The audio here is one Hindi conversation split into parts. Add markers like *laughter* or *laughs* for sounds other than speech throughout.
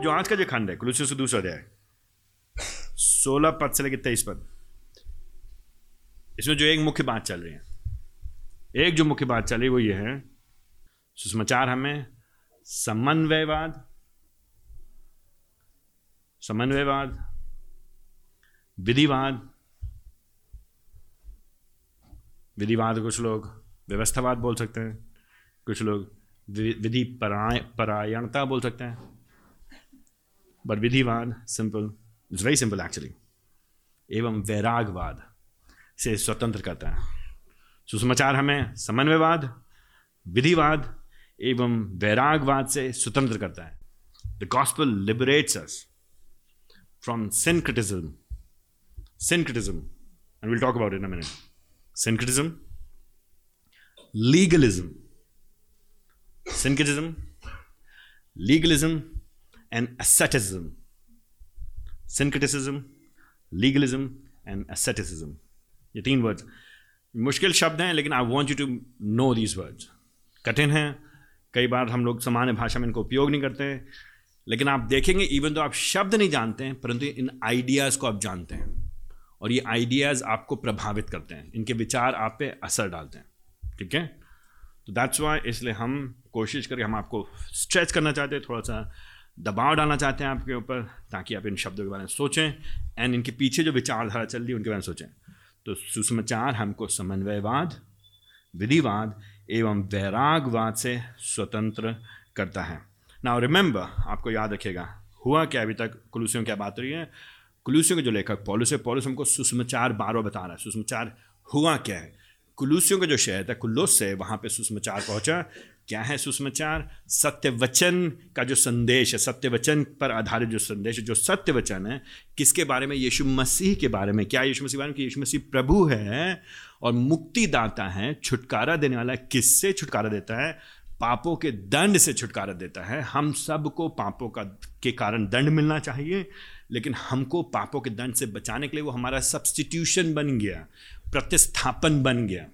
जो आज का जो खंड है, कुलूसियों से दूसरा अध्याय। सोलह पद से लेकर तेईस पद। इसमें जो एक मुख्य बात चल रही है, एक जो मुख्य बात चल रही है, वो ये है सुसमाचार हमें समन्वयवाद समन्वयवाद, विधिवाद विधिवाद कुछ लोग व्यवस्थावाद बोल सकते हैं, कुछ लोग विधि पराय परायणता बोल सकते हैं। But विधिवाद simple it's very simple actually एवं वैरागवाद से स्वतंत्र करता है। सुसमाचार हमें समन्वयवाद, विधिवाद एवं वैरागवाद से स्वतंत्र करता है। The gospel liberates us from syncretism syncretism and will talk about in a minute syncretism legalism syncretism legalism and asceticism. Syncretism, legalism, and asceticism. ये तीन वर्ड्स मुश्किल शब्द हैं, लेकिन I want you to know these words कठिन हैं. कई बार हम लोग सामान्य भाषा में इनको उपयोग नहीं करते हैं, लेकिन आप देखेंगे इवन तो आप शब्द नहीं जानते हैं, परंतु इन आइडियाज़ को आप जानते हैं, और ये आइडियाज़ आपको प्रभावित करते हैं. इनके विचार आप पे असर डालते हैं. ठीक है? तो दैट्स वाई इसलिए हम कोशिश करें, हम आपको स्ट्रेच करना चाहते हैं, थोड़ा सा दबाव डालना चाहते हैं आपके ऊपर, ताकि आप इन शब्दों के बारे में सोचें एंड इनके पीछे जो विचारधारा चल रही है, उनके बारे में सोचें। तो सुसमाचार हमको समन्वयवाद, विधिवाद एवं वैरागवाद से स्वतंत्र करता है। ना रिमेंबर आपको याद रखेगा हुआ क्या अभी तक, कुलूसियों क्या बात रही है? कुलूसियों के जो लेखक, पॉलिस है, पॉलिस हमको सुसमाचार बार बता रहा है। सुसमाचार हुआ क्या है? कुलूसियों का जो शहर था, कुल्लुस से वहाँ पे सुसमाचार पहुँचा। क्या है सुसमाचार? सत्य वचन का जो संदेश है सत्य वचन पर आधारित जो संदेश है, जो सत्य वचन है, किसके बारे में? यीशु मसीह के बारे में। क्या यीशु मसीह बारे में? कि यीशु मसीह प्रभु है और मुक्तिदाता है, छुटकारा देने वाला है। किससे छुटकारा देता है? पापों के दंड से छुटकारा देता है। हम सबको पापों का, के कारण दंड मिलना चाहिए, लेकिन हमको पापों के दंड से बचाने के लिए वो हमारा सब्सटीट्यूशन बन गया, प्रतिस्थापन बन गया।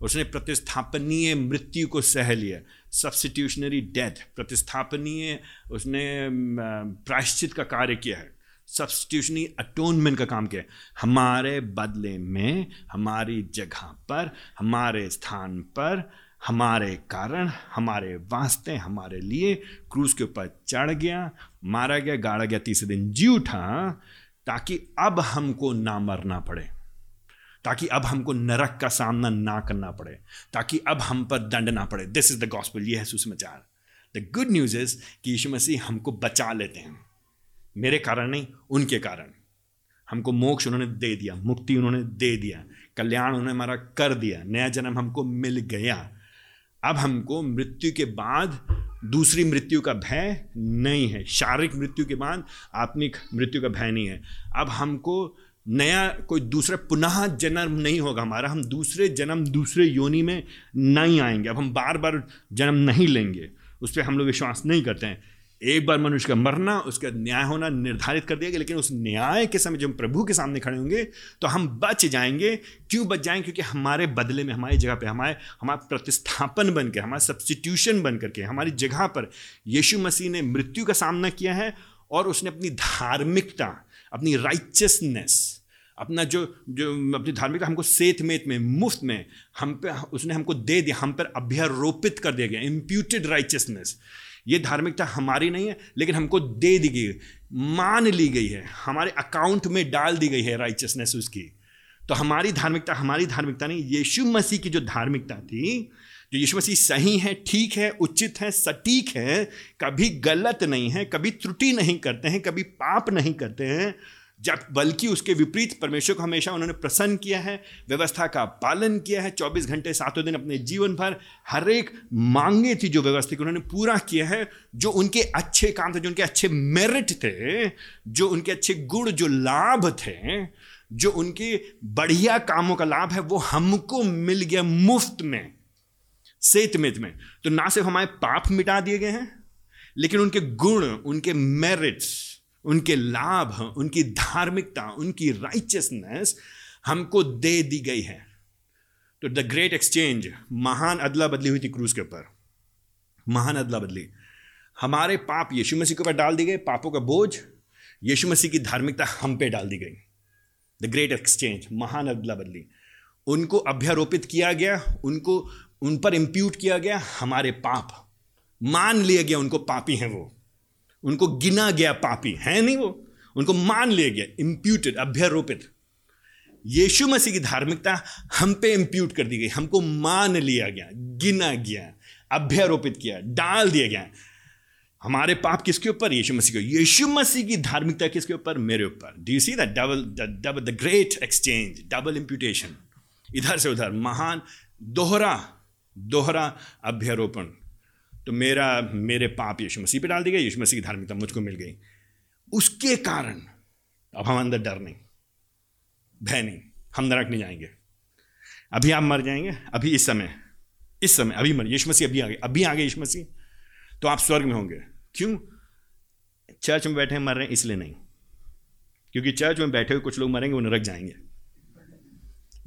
उसने प्रतिस्थापनीय मृत्यु को सह लिया। सब्सिट्यूशनरी डेथ प्रतिस्थापनीय, उसने प्रायश्चित का कार्य किया है। सब्सटीट्यूशनरी अटोनमेंट का काम किया है। हमारे बदले में, हमारी जगह पर, हमारे स्थान पर, हमारे कारण, हमारे वास्ते, हमारे लिए क्रूज के ऊपर चढ़ गया, मारा गया, गाड़ा गया, तीसरे दिन जी उठा, ताकि अब हमको ना मरना पड़े। ताकि अब हमको नरक का सामना ना करना पड़े, ताकि अब हम पर दंड ना पड़े। दिस इज़ द गॉस्पल ये है सुसमाचार। द गुड न्यूज़ इज़ कि यीशु मसीह हमको बचा लेते हैं। मेरे कारण नहीं, उनके कारण। हमको मोक्ष उन्होंने दे दिया, मुक्ति उन्होंने दे दिया, कल्याण उन्होंने हमारा कर दिया, नया जन्म हमको मिल गया। अब हमको मृत्यु के बाद दूसरी मृत्यु का भय नहीं है। शारीरिक मृत्यु के बाद आत्मिक मृत्यु का भय नहीं है। अब हमको नया कोई दूसरा पुनः जन्म नहीं होगा हमारा। हम दूसरे जन्म दूसरे योनि में नहीं आएँगे। अब हम बार बार जन्म नहीं लेंगे। उस पर हम लोग विश्वास नहीं करते हैं। एक बार मनुष्य का मरना, उसका न्याय होना निर्धारित कर दिया गया, लेकिन उस न्याय के समय जब हम प्रभु के सामने खड़े होंगे तो हम बच जाएँगे। क्यों बच जाएँगे क्योंकि हमारे बदले में, हमारी जगह पे, हमारे, हमारा प्रतिस्थापन बन के, हमारा सब्सटीट्यूशन बन करके, हमारी जगह पर यीशु मसीह ने मृत्यु का सामना किया है और उसने अपनी धार्मिकता अपनी राइचसनेस अपना जो जो अपनी धार्मिकता हमको सेत मेत में, मुफ़्त में, हम पे, उसने हमको दे दिया, हम पर अभ्यारोपित कर दिया गया इम्प्यूटेड राइचसनेस ये धार्मिकता हमारी नहीं है, लेकिन हमको दे दी गई, मान ली गई है, हमारे अकाउंट में डाल दी गई है राइचसनेस उसकी। तो हमारी धार्मिकता हमारी धार्मिकता नहीं, यीशु मसीह की जो धार्मिकता थी, जो यीशु मसीह सही है, ठीक है, उचित है, सटीक है, कभी गलत नहीं है, कभी त्रुटि नहीं करते हैं, कभी पाप नहीं करते हैं, जब, बल्कि उसके विपरीत परमेश्वर को हमेशा उन्होंने प्रसन्न किया है, व्यवस्था का पालन किया है 24 घंटे सातों दिन अपने जीवन भर हर एक मांगे थी जो व्यवस्था की उन्होंने पूरा किया है, जो उनके अच्छे काम थे, जो उनके अच्छे मेरिट थे, जो उनके अच्छे गुण, जो लाभ थे जो उनके बढ़िया कामों का लाभ है, वो हमको मिल गया मुफ़्त में सेतमित में। तो ना सिर्फ़ हमारे पाप मिटा दिए गए हैं, लेकिन उनके गुण, उनके मेरिट्स उनके लाभ, उनकी धार्मिकता, उनकी राइचियसनेस हमको दे दी गई है। तो द ग्रेट एक्सचेंज महान अदला बदली हुई थी क्रूज के ऊपर। महान अदला बदली। हमारे पाप यीशु मसीह के ऊपर डाल दिए गए, पापों का बोझ, यीशु मसीह की धार्मिकता हम पे डाल दी गई। द ग्रेट एक्सचेंज महान अदला बदली उनको अभ्यारोपित किया गया, उनको, उन पर इम्प्यूट किया गया हमारे पाप। मान लिया गया उनको पापी हैं वो। उनको गिना गया पापी है नहीं वो। उनको मान लिया गया इम्प्यूटेड अभ्यारोपित। यीशु मसीह की धार्मिकता हम पे इम्प्यूट कर दी गई। हमको मान लिया गया, गिना गया, अभ्यारोपित किया, डाल दिया गया। हमारे पाप किसके ऊपर? यीशु मसीह को यीशु मसीह की धार्मिकता किसके ऊपर? मेरे ऊपर। Do you see that double double the great exchange double imputation इधर से उधर, महान दोहरा दोहरा अभ्यारोपण। तो मेरा, मेरे पाप यीशु मसीह पे डाल दी गई यीशु मसीह की धार्मिकता मुझको मिल गई। उसके कारण, अब हम अंदर डर नहीं, भय नहीं, हम नरक नहीं जाएँगे। अभी आप मर जाएँगे, अभी इस समय इस समय, अभी मर, यीशु मसीह अभी आ गए अभी आ गए यीशु मसीह। तो आप स्वर्ग में होंगे। क्यों? चर्च में बैठे मर रहे हैं, इसलिए नहीं। क्योंकि चर्च में बैठे हुए कुछ लोग मरेंगे, वो नरक जाएँगे।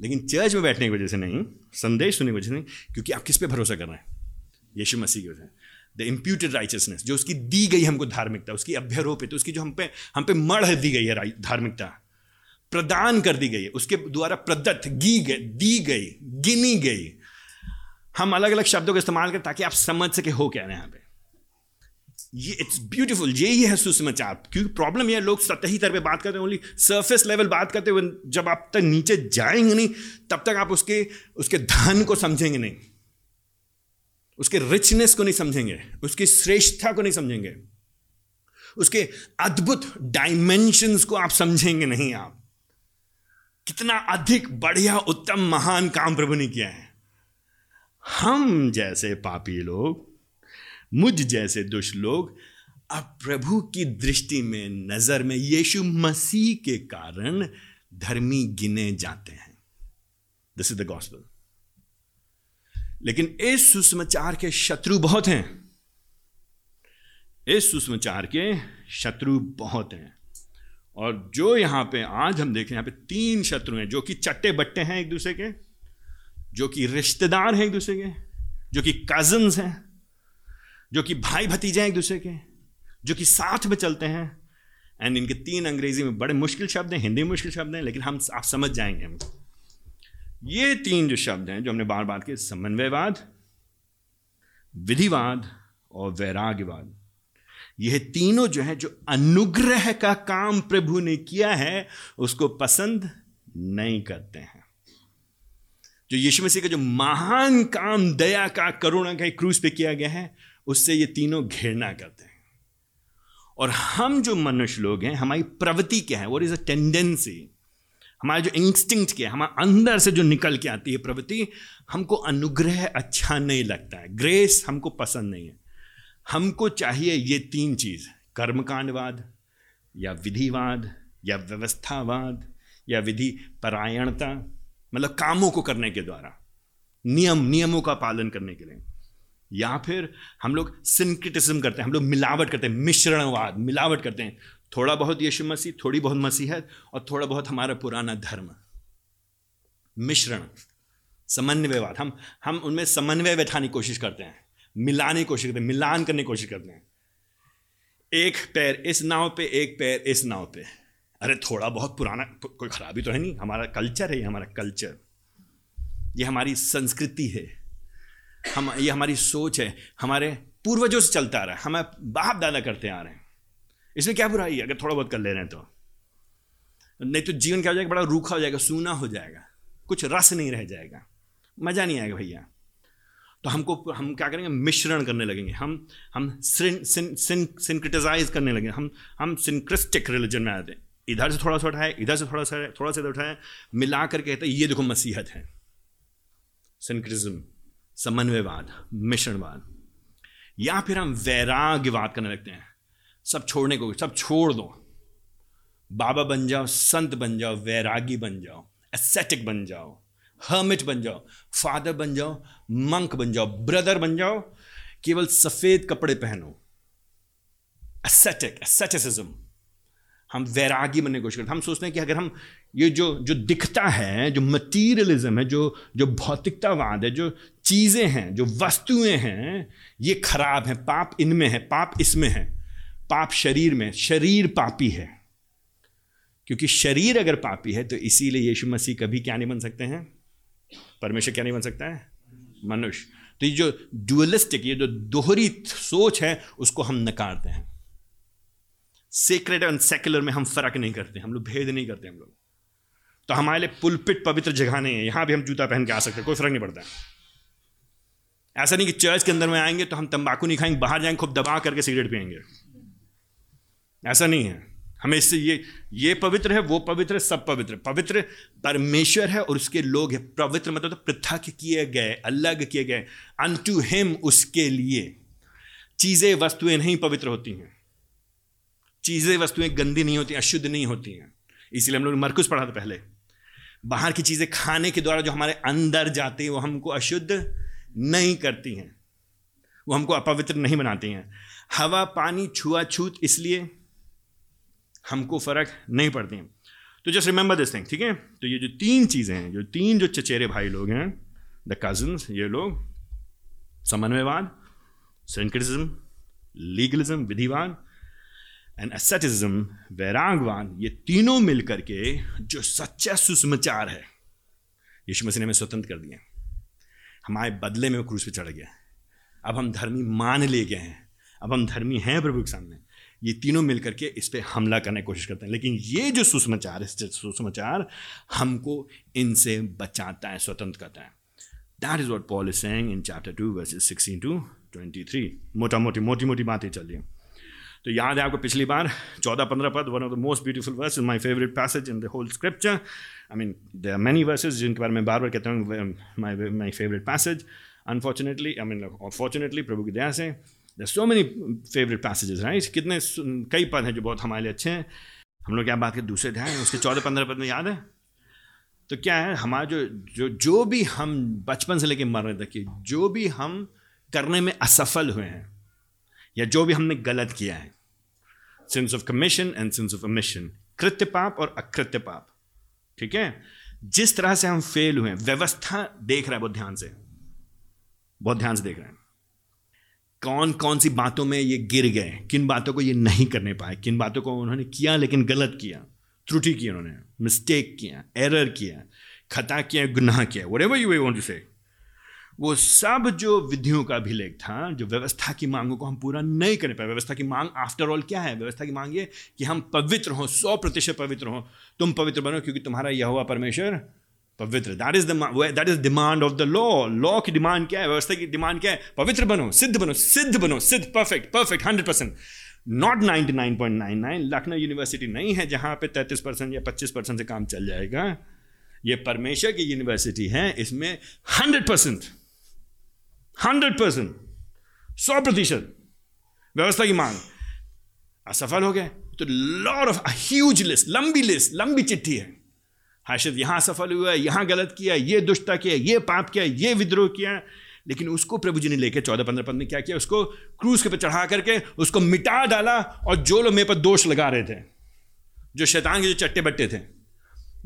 लेकिन चर्च में बैठने की वजह से नहीं, संदेश सुनने की वजह से नहीं, क्योंकि आप किस पे भरोसा कर रहे हैं? यीशु मसीह की वजह से। द इम्प्यूटेड राइचसनेस जो उसकी दी गई हमको धार्मिकता, उसकी अभ्यरोपित, उसकी जो हम पे हम पे मढ़ दी गई है धार्मिकता, प्रदान कर दी गई है, उसके द्वारा प्रदत्त, गी गई दी गई, गिनी गई। हम अलग अलग शब्दों का इस्तेमाल करें ताकि आप समझ सके हो क्या यहाँ पे। ये इट्स ब्यूटीफुल यही है सुसमाचार. क्योंकि प्रॉब्लम यह लोग सतही तरह पे बात करते हैं ओनली सरफेस लेवल बात करते हुए जब आप तक नीचे जाएँगे नहीं, तब तक आप उसके उसके धन को समझेंगे नहीं. उसके रिचनेस को नहीं समझेंगे. उसकी श्रेष्ठता को नहीं समझेंगे. उसके अद्भुत डायमेंशंस को आप समझेंगे नहीं आप. कितना अधिक बढ़िया, उत्तम, महान काम प्रभु ने किया है. हम जैसे पापी लोग मुझ जैसे दुष्ट लोग, अब प्रभु की दृष्टि में नज़र में यीशु मसीह के कारण धर्मी गिने जाते हैं। दिस इज़ द गॉस्पल लेकिन इस सुसमाचार के शत्रु बहुत हैं। इस सुसमाचार के शत्रु बहुत हैं। और जो यहाँ पे आज हम देख रहे हैं, यहाँ पे तीन शत्रु हैं, जो कि चट्टे बट्टे हैं एक दूसरे के, जो कि रिश्तेदार हैं एक दूसरे के, जो कि कजन्स हैं। जो कि भाई भतीजे हैं एक दूसरे के, जो कि साथ में चलते हैं। एंड इनके तीन अंग्रेज़ी में बड़े मुश्किल शब्द हैं, हिंदी में मुश्किल शब्द हैं, लेकिन हम आप समझ जाएँगे हम। ये तीन जो शब्द हैं, जो हमने बार बार के समन्वयवाद, विधिवाद और वैराग्यवाद। यह तीनों जो है, जो अनुग्रह का काम प्रभु ने किया है, उसको पसंद नहीं करते हैं। जो यीशु मसीह का जो महान काम, दया का, करुणा का क्रूज पे किया गया है उससे ये तीनों घृणा करते हैं। और हम जो मनुष्य लोग हैं, हमारी प्रवृत्ति क्या है? वॉट इज़ अ टेंडेंसी हमारा जो इंस्टिंक्ट क्या है? हमारे अंदर से जो निकल के आती है प्रवृत्ति, हमको अनुग्रह अच्छा नहीं लगता है। ग्रेस हमको पसंद नहीं है। हमको चाहिए ये तीन चीज़, कर्मकांडवाद, या विधिवाद, या व्यवस्थावाद, या विधि परायणता मतलब कामों को करने के द्वारा। नियम, नियमों का पालन करने के लिए। या फिर हम लोग सिंक्रिटिज्म करते हैं, हम लोग मिलावट करते हैं, मिश्रणवाद, मिलावट करते हैं। थोड़ा बहुत यीशु मसीह, थोड़ी बहुत मसीहत और थोड़ा बहुत हमारा पुराना धर्म। मिश्रण, समन्वयवाद। हम हम उनमें समन्वय बैठाने की कोशिश करते हैं, मिलाने की कोशिश करते हैं, मिलान करने की कोशिश करते हैं। एक पैर इस नाव पे, एक पैर इस नाव पे। अरे, थोड़ा बहुत पुराना, कोई खराबी तो है नहीं, हमारा कल्चर है, ये हमारा कल्चर ये हमारी संस्कृति है। हम, ये हमारी सोच है, हमारे पूर्वजों से चलता आ रहा है हमें बाप दादा करते आ रहे हैं। इसमें क्या बुराई है? अगर थोड़ा बहुत कर ले रहे हैं तो। नहीं तो जीवन क्या हो जाएगा? बड़ा रूखा हो जाएगा, सूना हो जाएगा। कुछ रस नहीं रह जाएगा। मज़ा नहीं आएगा भैया। तो हमको, हम क्या करेंगे? मिश्रण करने लगेंगे। हम हम सिंक्रिटिजाइज करने लगेंगे। हम हम सिंक्रिस्टिक रिलीजन में आते हैं। इधर से थोड़ा सा उठाए, इधर से थोड़ा सा थोड़ा सा उठाए, मिला करके कहते ये देखो मसीहत है। सिंक्रिज्म समन्वयवाद, मिश्रणवाद। या फिर हम वैराग्यवाद करने लगते हैं। सब छोड़ने को, सब छोड़ दो। बाबा बन जाओ, संत बन जाओ, वैरागी बन जाओ एसेटिक बन जाओ हर्मिट बन जाओ फादर बन जाओ मंक बन जाओ ब्रदर बन जाओ, केवल सफ़ेद कपड़े पहनो। एसेटिक एसेटिसिज्म हम वैरागी बनने की कोशिश करते हम सोचते हैं कि अगर हम ये जो जो दिखता है, जो मटीरियलिज्म है, जो जो भौतिकतावाद है, जो चीज़ें हैं, जो वस्तुएँ हैं, ये खराब हैं, पाप इनमें है, पाप इसमें है। पाप शरीर में, शरीर पापी है। क्योंकि शरीर अगर पापी है तो इसीलिए यीशु मसीह कभी क्या नहीं बन सकते हैं? परमेश्वर क्या नहीं बन सकता है? मनुष्य। तो ये जो डुअलिस्टिक ये जो दोहरी सोच है, उसको हम नकारते हैं। सेक्रेट एंड सेक्युलर में हम फ़र्क नहीं करते, हम लोग भेद नहीं करते हम लोग। तो हमारे लिए पुलपिट पवित्र जगह नहीं है, यहाँ भी हम जूता पहन के आ सकते कोई फ़र्क नहीं पड़ता। ऐसा नहीं कि चर्च के अंदर में आएँगे तो हम तंबाकू नहीं खाएँगे, बाहर जाएँगे, खूब दबा करके सिगरेट पियेंगे। ऐसा नहीं है। हमें इससे ये ये पवित्र है, वो पवित्र है, सब पवित्र पवित्र परमेश्वर है और उसके लोग हैं। पवित्र मतलब तो पृथक किए गए, अलग किए गए। अनटू हिम उसके लिए चीज़ें, वस्तुएँ नहीं पवित्र होती हैं। चीज़ें, वस्तुएँ गंदी नहीं होती अशुद्ध नहीं होती हैं। इसलिए हम लोग मरकुस पढ़ा था पहले। बाहर की चीज़ें खाने के द्वारा जो हमारे अंदर जाती हैं, वो हमको अशुद्ध नहीं करती हैं। वो हमको अपवित्र नहीं बनाती हैं। हवा, पानी, छुआछूत इसलिए हमको फ़र्क नहीं पड़ती हैं। तो जस्ट रिमेंबर दिस थिंग ठीक है? तो ये जो तीन चीज़ें हैं, जो तीन जो चचेरे भाई लोग हैं द कजन्स ये लोग, समन्वयवाद सेंक्रिज्म लीगलिज्म विधिवाद एंड एसेटिज्म वैरागवान ये तीनों मिलकर के जो सच्चा सुसमाचार है, यीशु मसीह ने हमें स्वतंत्र कर दिया। हमारे बदले में वो क्रूस पे चढ़ गया। अब हम धर्मी मान ले गए हैं। अब हम धर्मी हैं प्रभु के सामने। ये तीनों मिलकर के इस पर हमला करने की कोशिश करते हैं। लेकिन ये जो सुसमाचार है सुसमाचार हमको इनसे बचाता है, स्वतंत्र करता है। That is what Paul is saying in chapter two verse sixteen to twenty three मोटा मोटी मोटी मोटी बातें चल रही हैं। तो याद है आपको पिछली बार? चौदह पंद्रह पद one of the most beautiful verse is my favourite passage in the whole scripture I mean they many verses जिनके बारे में बार बार कहता हूँ my my favourite passage unfortunately I mean fortunately प्रभु की दया से there so many favourite passages right कितने कई पद हैं जो बहुत हमारे लिए अच्छे हैं। हम लोग क्या बात करें दूसरे ध्यान उसके चौदह पंद्रह पद में याद है? तो क्या है, हमारा जो जो जो भी हम बचपन से लेकर मरने तक की, जो भी हम करने में असफल हुए हैं या जो भी हमने गलत किया है। Sins of commission and sins of omission कृत्य पाप और अकृत्य पाप। ठीक है? जिस तरह से हम फेल हुए व्यवस्था देख रहा है बहुत ध्यान से। बहुत ध्यान से देख रहे हैं। कौन कौन सी बातों में ये गिर गए? किन बातों को ये नहीं करने पाए? किन बातों को उन्होंने किया लेकिन गलत किया? त्रुटि की उन्होंने। मिस्टेक किया। एरर किया। खता किया, गुनाह किया। Whatever you want to say वो सब जो विधियों का अभिलेख था, जो व्यवस्था की मांगों को हम पूरा नहीं कर पाए। व्यवस्था की मांग आफ्टर ऑल क्या है? व्यवस्था की मांग ये कि हम पवित्र हों, सौ प्रतिशत पवित्र हों। तुम पवित्र बनो क्योंकि तुम्हारा यह हुआ परमेश्वर पवित्र। That is that is demand of the law law की डिमांड क्या है? व्यवस्था की डिमांड क्या है? पवित्र बनो, सिद्ध बनो सिद्ध बनो, सिद्ध perfect perfect hundred percent not ninety nine point nine nine Lucknow university नहीं है जहाँ पे तैंतीस परसेंट या पच्चीस परसेंट से काम चल जाएगा। ये परमेश्वर की यूनिवर्सिटी है, इसमें हंड्रेड परसेंट हंड्रेड परसेंट। सौ प्रतिशत। व्यवस्था की मांग। असफल हो गए। तो लॉर ऑफ़ ह्यूज लिस्ट लंबी लिस्ट लंबी चिट्ठी है। हाशिद यहाँ सफल हुआ है यहाँ गलत किया, ये दुष्टता किया, ये पाप किया, ये विद्रोह किया। लेकिन उसको प्रभु जी ने लेकर चौदह पंद्रह पद में क्या किया? उसको क्रूज के पे चढ़ा करके उसको मिटा डाला और जो लोग मेरे पर दोष लगा रहे थे, जो शैतान के जो चट्टे बट्टे थे,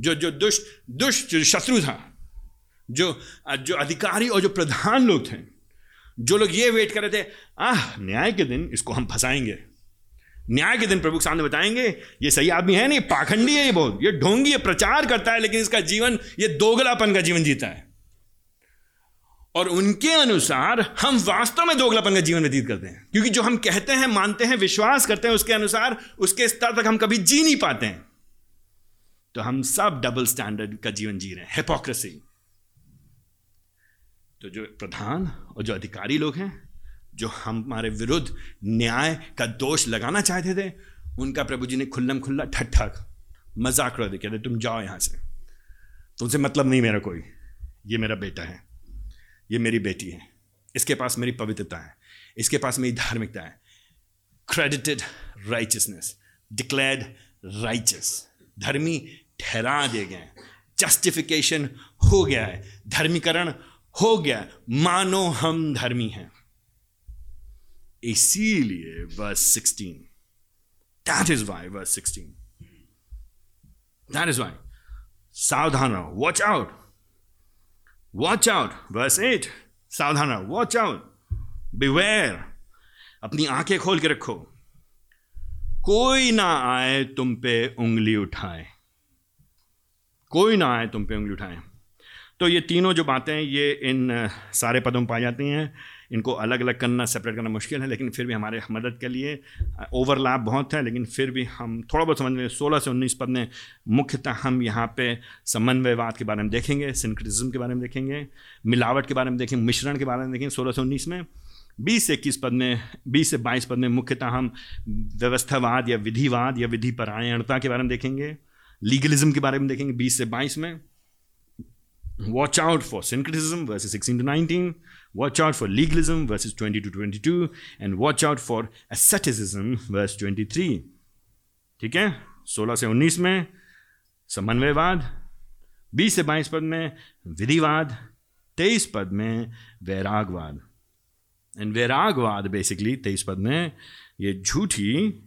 जो जो दुष्ट दुष्ट जो शत्रु था, जो जो अधिकारी और जो प्रधान लोग थे जो लोग ये वेट कर रहे थे, आह, न्याय के दिन इसको हम फंसाएँगे। न्याय के दिन प्रभु के सामने बताएँगे, ये सही आदमी है नहीं, पाखंडी है ये बहुत। ये ढोंगी है प्रचार करता है, लेकिन इसका जीवन, ये दोगलापन का जीवन जीता है। और उनके अनुसार हम वास्तव में दोगलापन का जीवन व्यतीत करते हैं। क्योंकि जो हम कहते हैं, मानते हैं, विश्वास करते हैं, उसके अनुसार, उसके स्तर तक हम कभी जी नहीं पाते हैं। तो हम सब डबल स्टैंडर्ड का जीवन जी रहे हैं। हिपोक्रेसी तो जो प्रधान और जो अधिकारी लोग हैं, जो हमारे विरुद्ध न्याय का दोष लगाना चाहते थे, उनका प्रभु जी ने खुल्लम खुल्ला ठक मज़ाक कर कहते, तुम जाओ यहाँ से। तुमसे मतलब नहीं मेरा कोई। ये मेरा बेटा है। ये मेरी बेटी है। इसके पास मेरी पवित्रता है। इसके पास मेरी धार्मिकता है। क्रेडिटेड राइचसनेस डिक्लेयर्ड राइचस धर्मी ठहरा दिए गए जस्टिफिकेशन हो गया है। धर्मीकरण हो गया, मानो हम धर्मी हैं। इसीलिए verse 16 that is why verse 16 that is why सावधान रहो watch out watch out verse eight सावधान रहो वॉच आउट बिवेयर अपनी आँखें खोल के रखो। कोई ना आए तुम पे उंगली उठाए, कोई ना आए तुम पे उंगली उठाए। तो ये तीनों जो बातें, ये इन सारे पदों में पाई जाती हैं। इनको अलग अलग करना सेपरेट करना मुश्किल है, लेकिन फिर भी हमारे मदद के लिए ओवरलैप बहुत है, लेकिन फिर भी हम थोड़ा बहुत समझ में सोलह से उन्नीस पद में मुख्यतः हम यहाँ पे समन्वयवाद के बारे में देखेंगे सिंक्रिज्म के बारे में देखेंगे, मिलावट के बारे में देखेंगे, मिश्रण के बारे में देखेंगे सोलह से उन्नीस में। बीस से इक्कीस पद में, बीस से बाईस पद में मुख्यतः हम व्यवस्थावाद या विधिवाद या विधि परायणता के बारे में देखेंगे लीगलिज्म के बारे में देखेंगे, बीस से बाईस में। For syncretism verses sixteen to nineteen watch out for legalism verses twenty two twenty two and watch out for asceticism verse twenty three ठीक है? सोलह से उन्नीस में, समन्वयवाद. बीस से बाईस पद में, विधिवाद. तेईस पद में, वैरागवाद. एंड वैरागवाद बेसिकली तेईस पद में, ये झूठी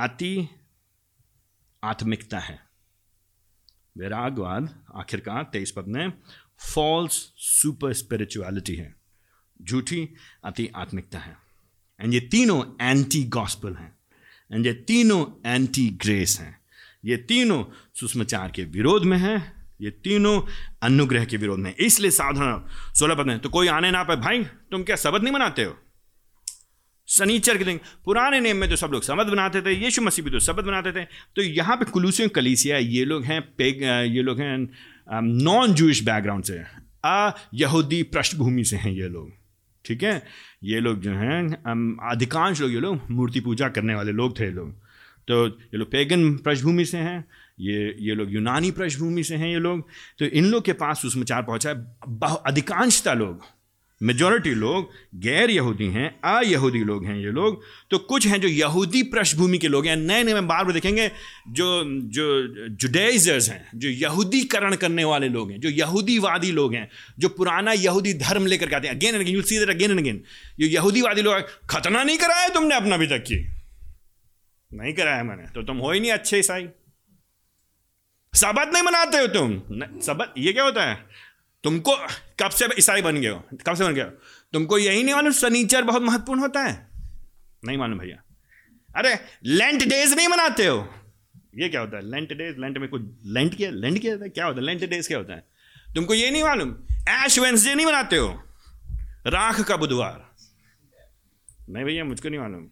अति आत्मिकता है। वैरागवाद आखिरकार तेईस पद में फॉल्स सुपर स्पिरिचुअलिटी है। झूठी अति आत्मिकता है। एंड ये तीनों एंटी गॉस्पल हैं। एंड ये तीनों एंटी ग्रेस हैं। ये तीनों सुषमाचार के विरोध में हैं। ये तीनों अनुग्रह के विरोध में इसलिए साधारण सोलह पद में तो कोई आने ना पाए, भाई, तुम क्या शब्द नहीं मनाते हो? सनीचर के दिन। पुराने नेम में तो सब लोग शब्द बनाते थे, यीशु मसीह भी तो शब्द बनाते थे। तो यहाँ पे कुलूसियों कलीसिया, ये लोग हैं पेग ये लोग हैं नॉन जूश बैकग्राउंड से। आ यहूदी पृष्ठभूमि से हैं ये लोग, ठीक है? ये लोग जो हैं अधिकांश लोग ये लोग मूर्ति पूजा करने वाले लोग थे लोग। तो ये लोग पेगन पृष्ठभूमि से हैं, ये ये लोग यूनानी पृष्ठभूमि से हैं ये लोग। तो इन लोग के पास सुसमाचार पहुँचा है अधिकांशता लोग। मेजॉरिटी लोग गैर यहूदी हैं, अयहूदी लोग हैं ये लोग। तो कुछ हैं जो यहूदी पृष्ठभूमि के लोग हैं। नए नए में बार बार देखेंगे, जो जो जुडेजर्स हैं, जो यहूदीकरण करने वाले लोग हैं, जो यहूदीवादी लोग हैं, जो पुराना यहूदी धर्म लेकर के आते हैं। Again and again you see that again and again जो यहूदीवादी लोग, खतना नहीं कराया तुमने अपना अभी तक की? नहीं कराया मैंने तो तुम हो ही नहीं अच्छे ईसाई। सबत नहीं मनाते हो तुम। सबत ये क्या होता है? तुमको कब से ईसाई बन गए हो? कब से बन गए हो? तुमको यही नहीं मालूम, सनीचर बहुत महत्वपूर्ण होता है? नहीं मालूम भैया। अरे लेंट डेज़ नहीं मनाते हो? ये क्या होता है? लेंट डेज़ लेंट में कुछ लेंट क्या लेंट क्या है क्या होता है? लेंट डेज़ क्या होता है? तुमको ये नहीं मालूम ऐश वेंसडे नहीं मनाते हो? राख का बुधवार। नहीं भैया, मुझको नहीं मालूम।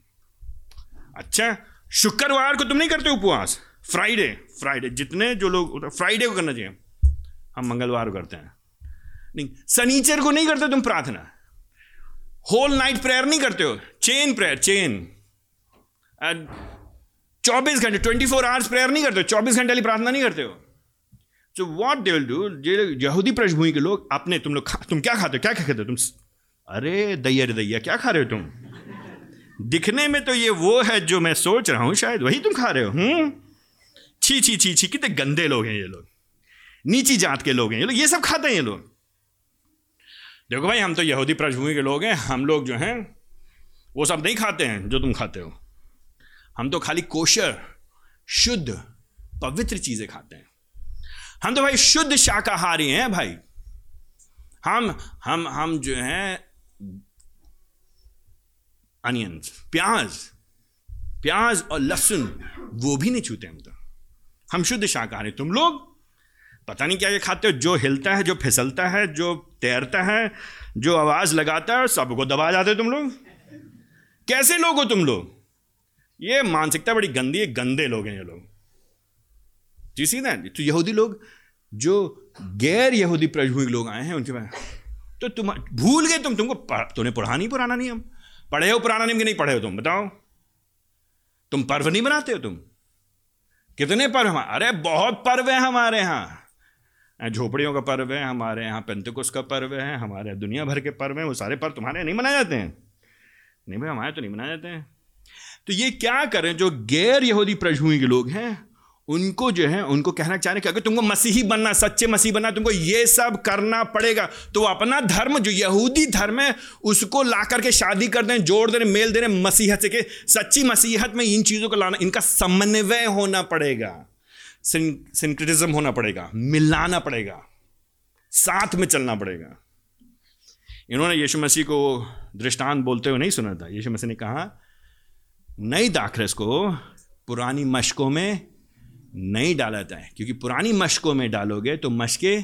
अच्छा शुक्रवार को तुम नहीं करते उपवास? फ्राइडे फ्राइडे जितने जो लोग फ्राइडे को करना चाहिए। हम मंगलवार को करते हैं। नहीं सनीचर को नहीं करते तुम प्रार्थना। होल नाइट प्रेयर नहीं करते हो। चेन प्रेयर चेन चौबीस घंटे ट्वेंटी फोर आवर्स प्रेयर नहीं करते हो। चौबीस घंटे वाली प्रार्थना नहीं करते हो। So what they will do यहूदी पृष्ठभूमि के लोग अपने तुम लोग तुम क्या खाते हो? क्या क्या खाते हो? तुम अरे दैया रे दैया क्या खा रहे हो तुम? दिखने में तो ये वो है जो मैं सोच रहा हूँ, शायद वही तुम खा रहे हो हम्म? छी छी छी छी, कितने गंदे लोग हैं ये लोग। नीची जात के लोग हैं ये लोग, ये सब खाते हैं ये लोग। देखो भाई, हम तो यहूदी पृष्ठभूमि के लोग हैं, हम लोग जो हैं, वो सब नहीं खाते हैं जो तुम खाते हो। हम तो खाली कोशर शुद्ध, पवित्र चीज़ें खाते हैं। हम तो भाई शुद्ध शाकाहारी हैं भाई। हम हम हम जो हैं अनियंस प्याज प्याज और लहसुन, वो भी नहीं छूते हम तो। हम शुद्ध शाकाहारी तुम लोग पता नहीं क्या ये खाते हो? जो हिलता है, जो फिसलता है, जो तैरता है, जो आवाज़ लगाता है, सबको दबा जाते हो तुम लोग। कैसे लोग हो तुम लोग? ये मानसिकता बड़ी गंदी है, गंदे लोग हैं ये लोग। जी सी दैट तो यहूदी लोग, जो गैर यहूदी पृष्ठभूमि लोग आए हैं, उनके पास तो तुम भूल गए तुम, तुमको तुमने पढ़ा नहीं पुराना नियम? पढ़े हो पुराना नियम कि नहीं पढ़े हो तुम, बताओ। तुम पर्व नहीं बनाते हो तुम? कितने पर्व हमारे अरे बहुत पर्व है हमारे यहाँ। झोपड़ियों का पर्व है, हमारे यहाँ पेंतकुस का पर्व है, हमारे दुनिया भर के पर्व हैं, वो सारे पर्व तुम्हारे नहीं मनाए जाते हैं। नहीं भाई, हमारे तो नहीं मनाए जाते हैं। तो ये क्या करें जो गैर यहूदी पृष्ठभूमि के लोग हैं, उनको जो है, उनको कहना चाह रहे कि अगर तुमको मसीही बनना, सच्चे मसीह बनना तुमको ये सब करना पड़ेगा तो वो अपना धर्म, जो यहूदी धर्म है, उसको ला करके शादी कर दें, जोड़ दें, मेल दे रहे मसीहत से कि सच्ची मसीहत में इन चीज़ों को लाना, इनका समन्वय होना पड़ेगा। सिंक्रिटिज्म होना पड़ेगा, मिलाना पड़ेगा, साथ में चलना पड़ेगा। इन्होंने यीशु मसीह को दृष्टांत बोलते हुए नहीं सुना था। यीशु मसीह ने कहा, नई दाखरस को पुरानी मशकों में नहीं डाला जाए, क्योंकि पुरानी मशकों में डालोगे तो मशकें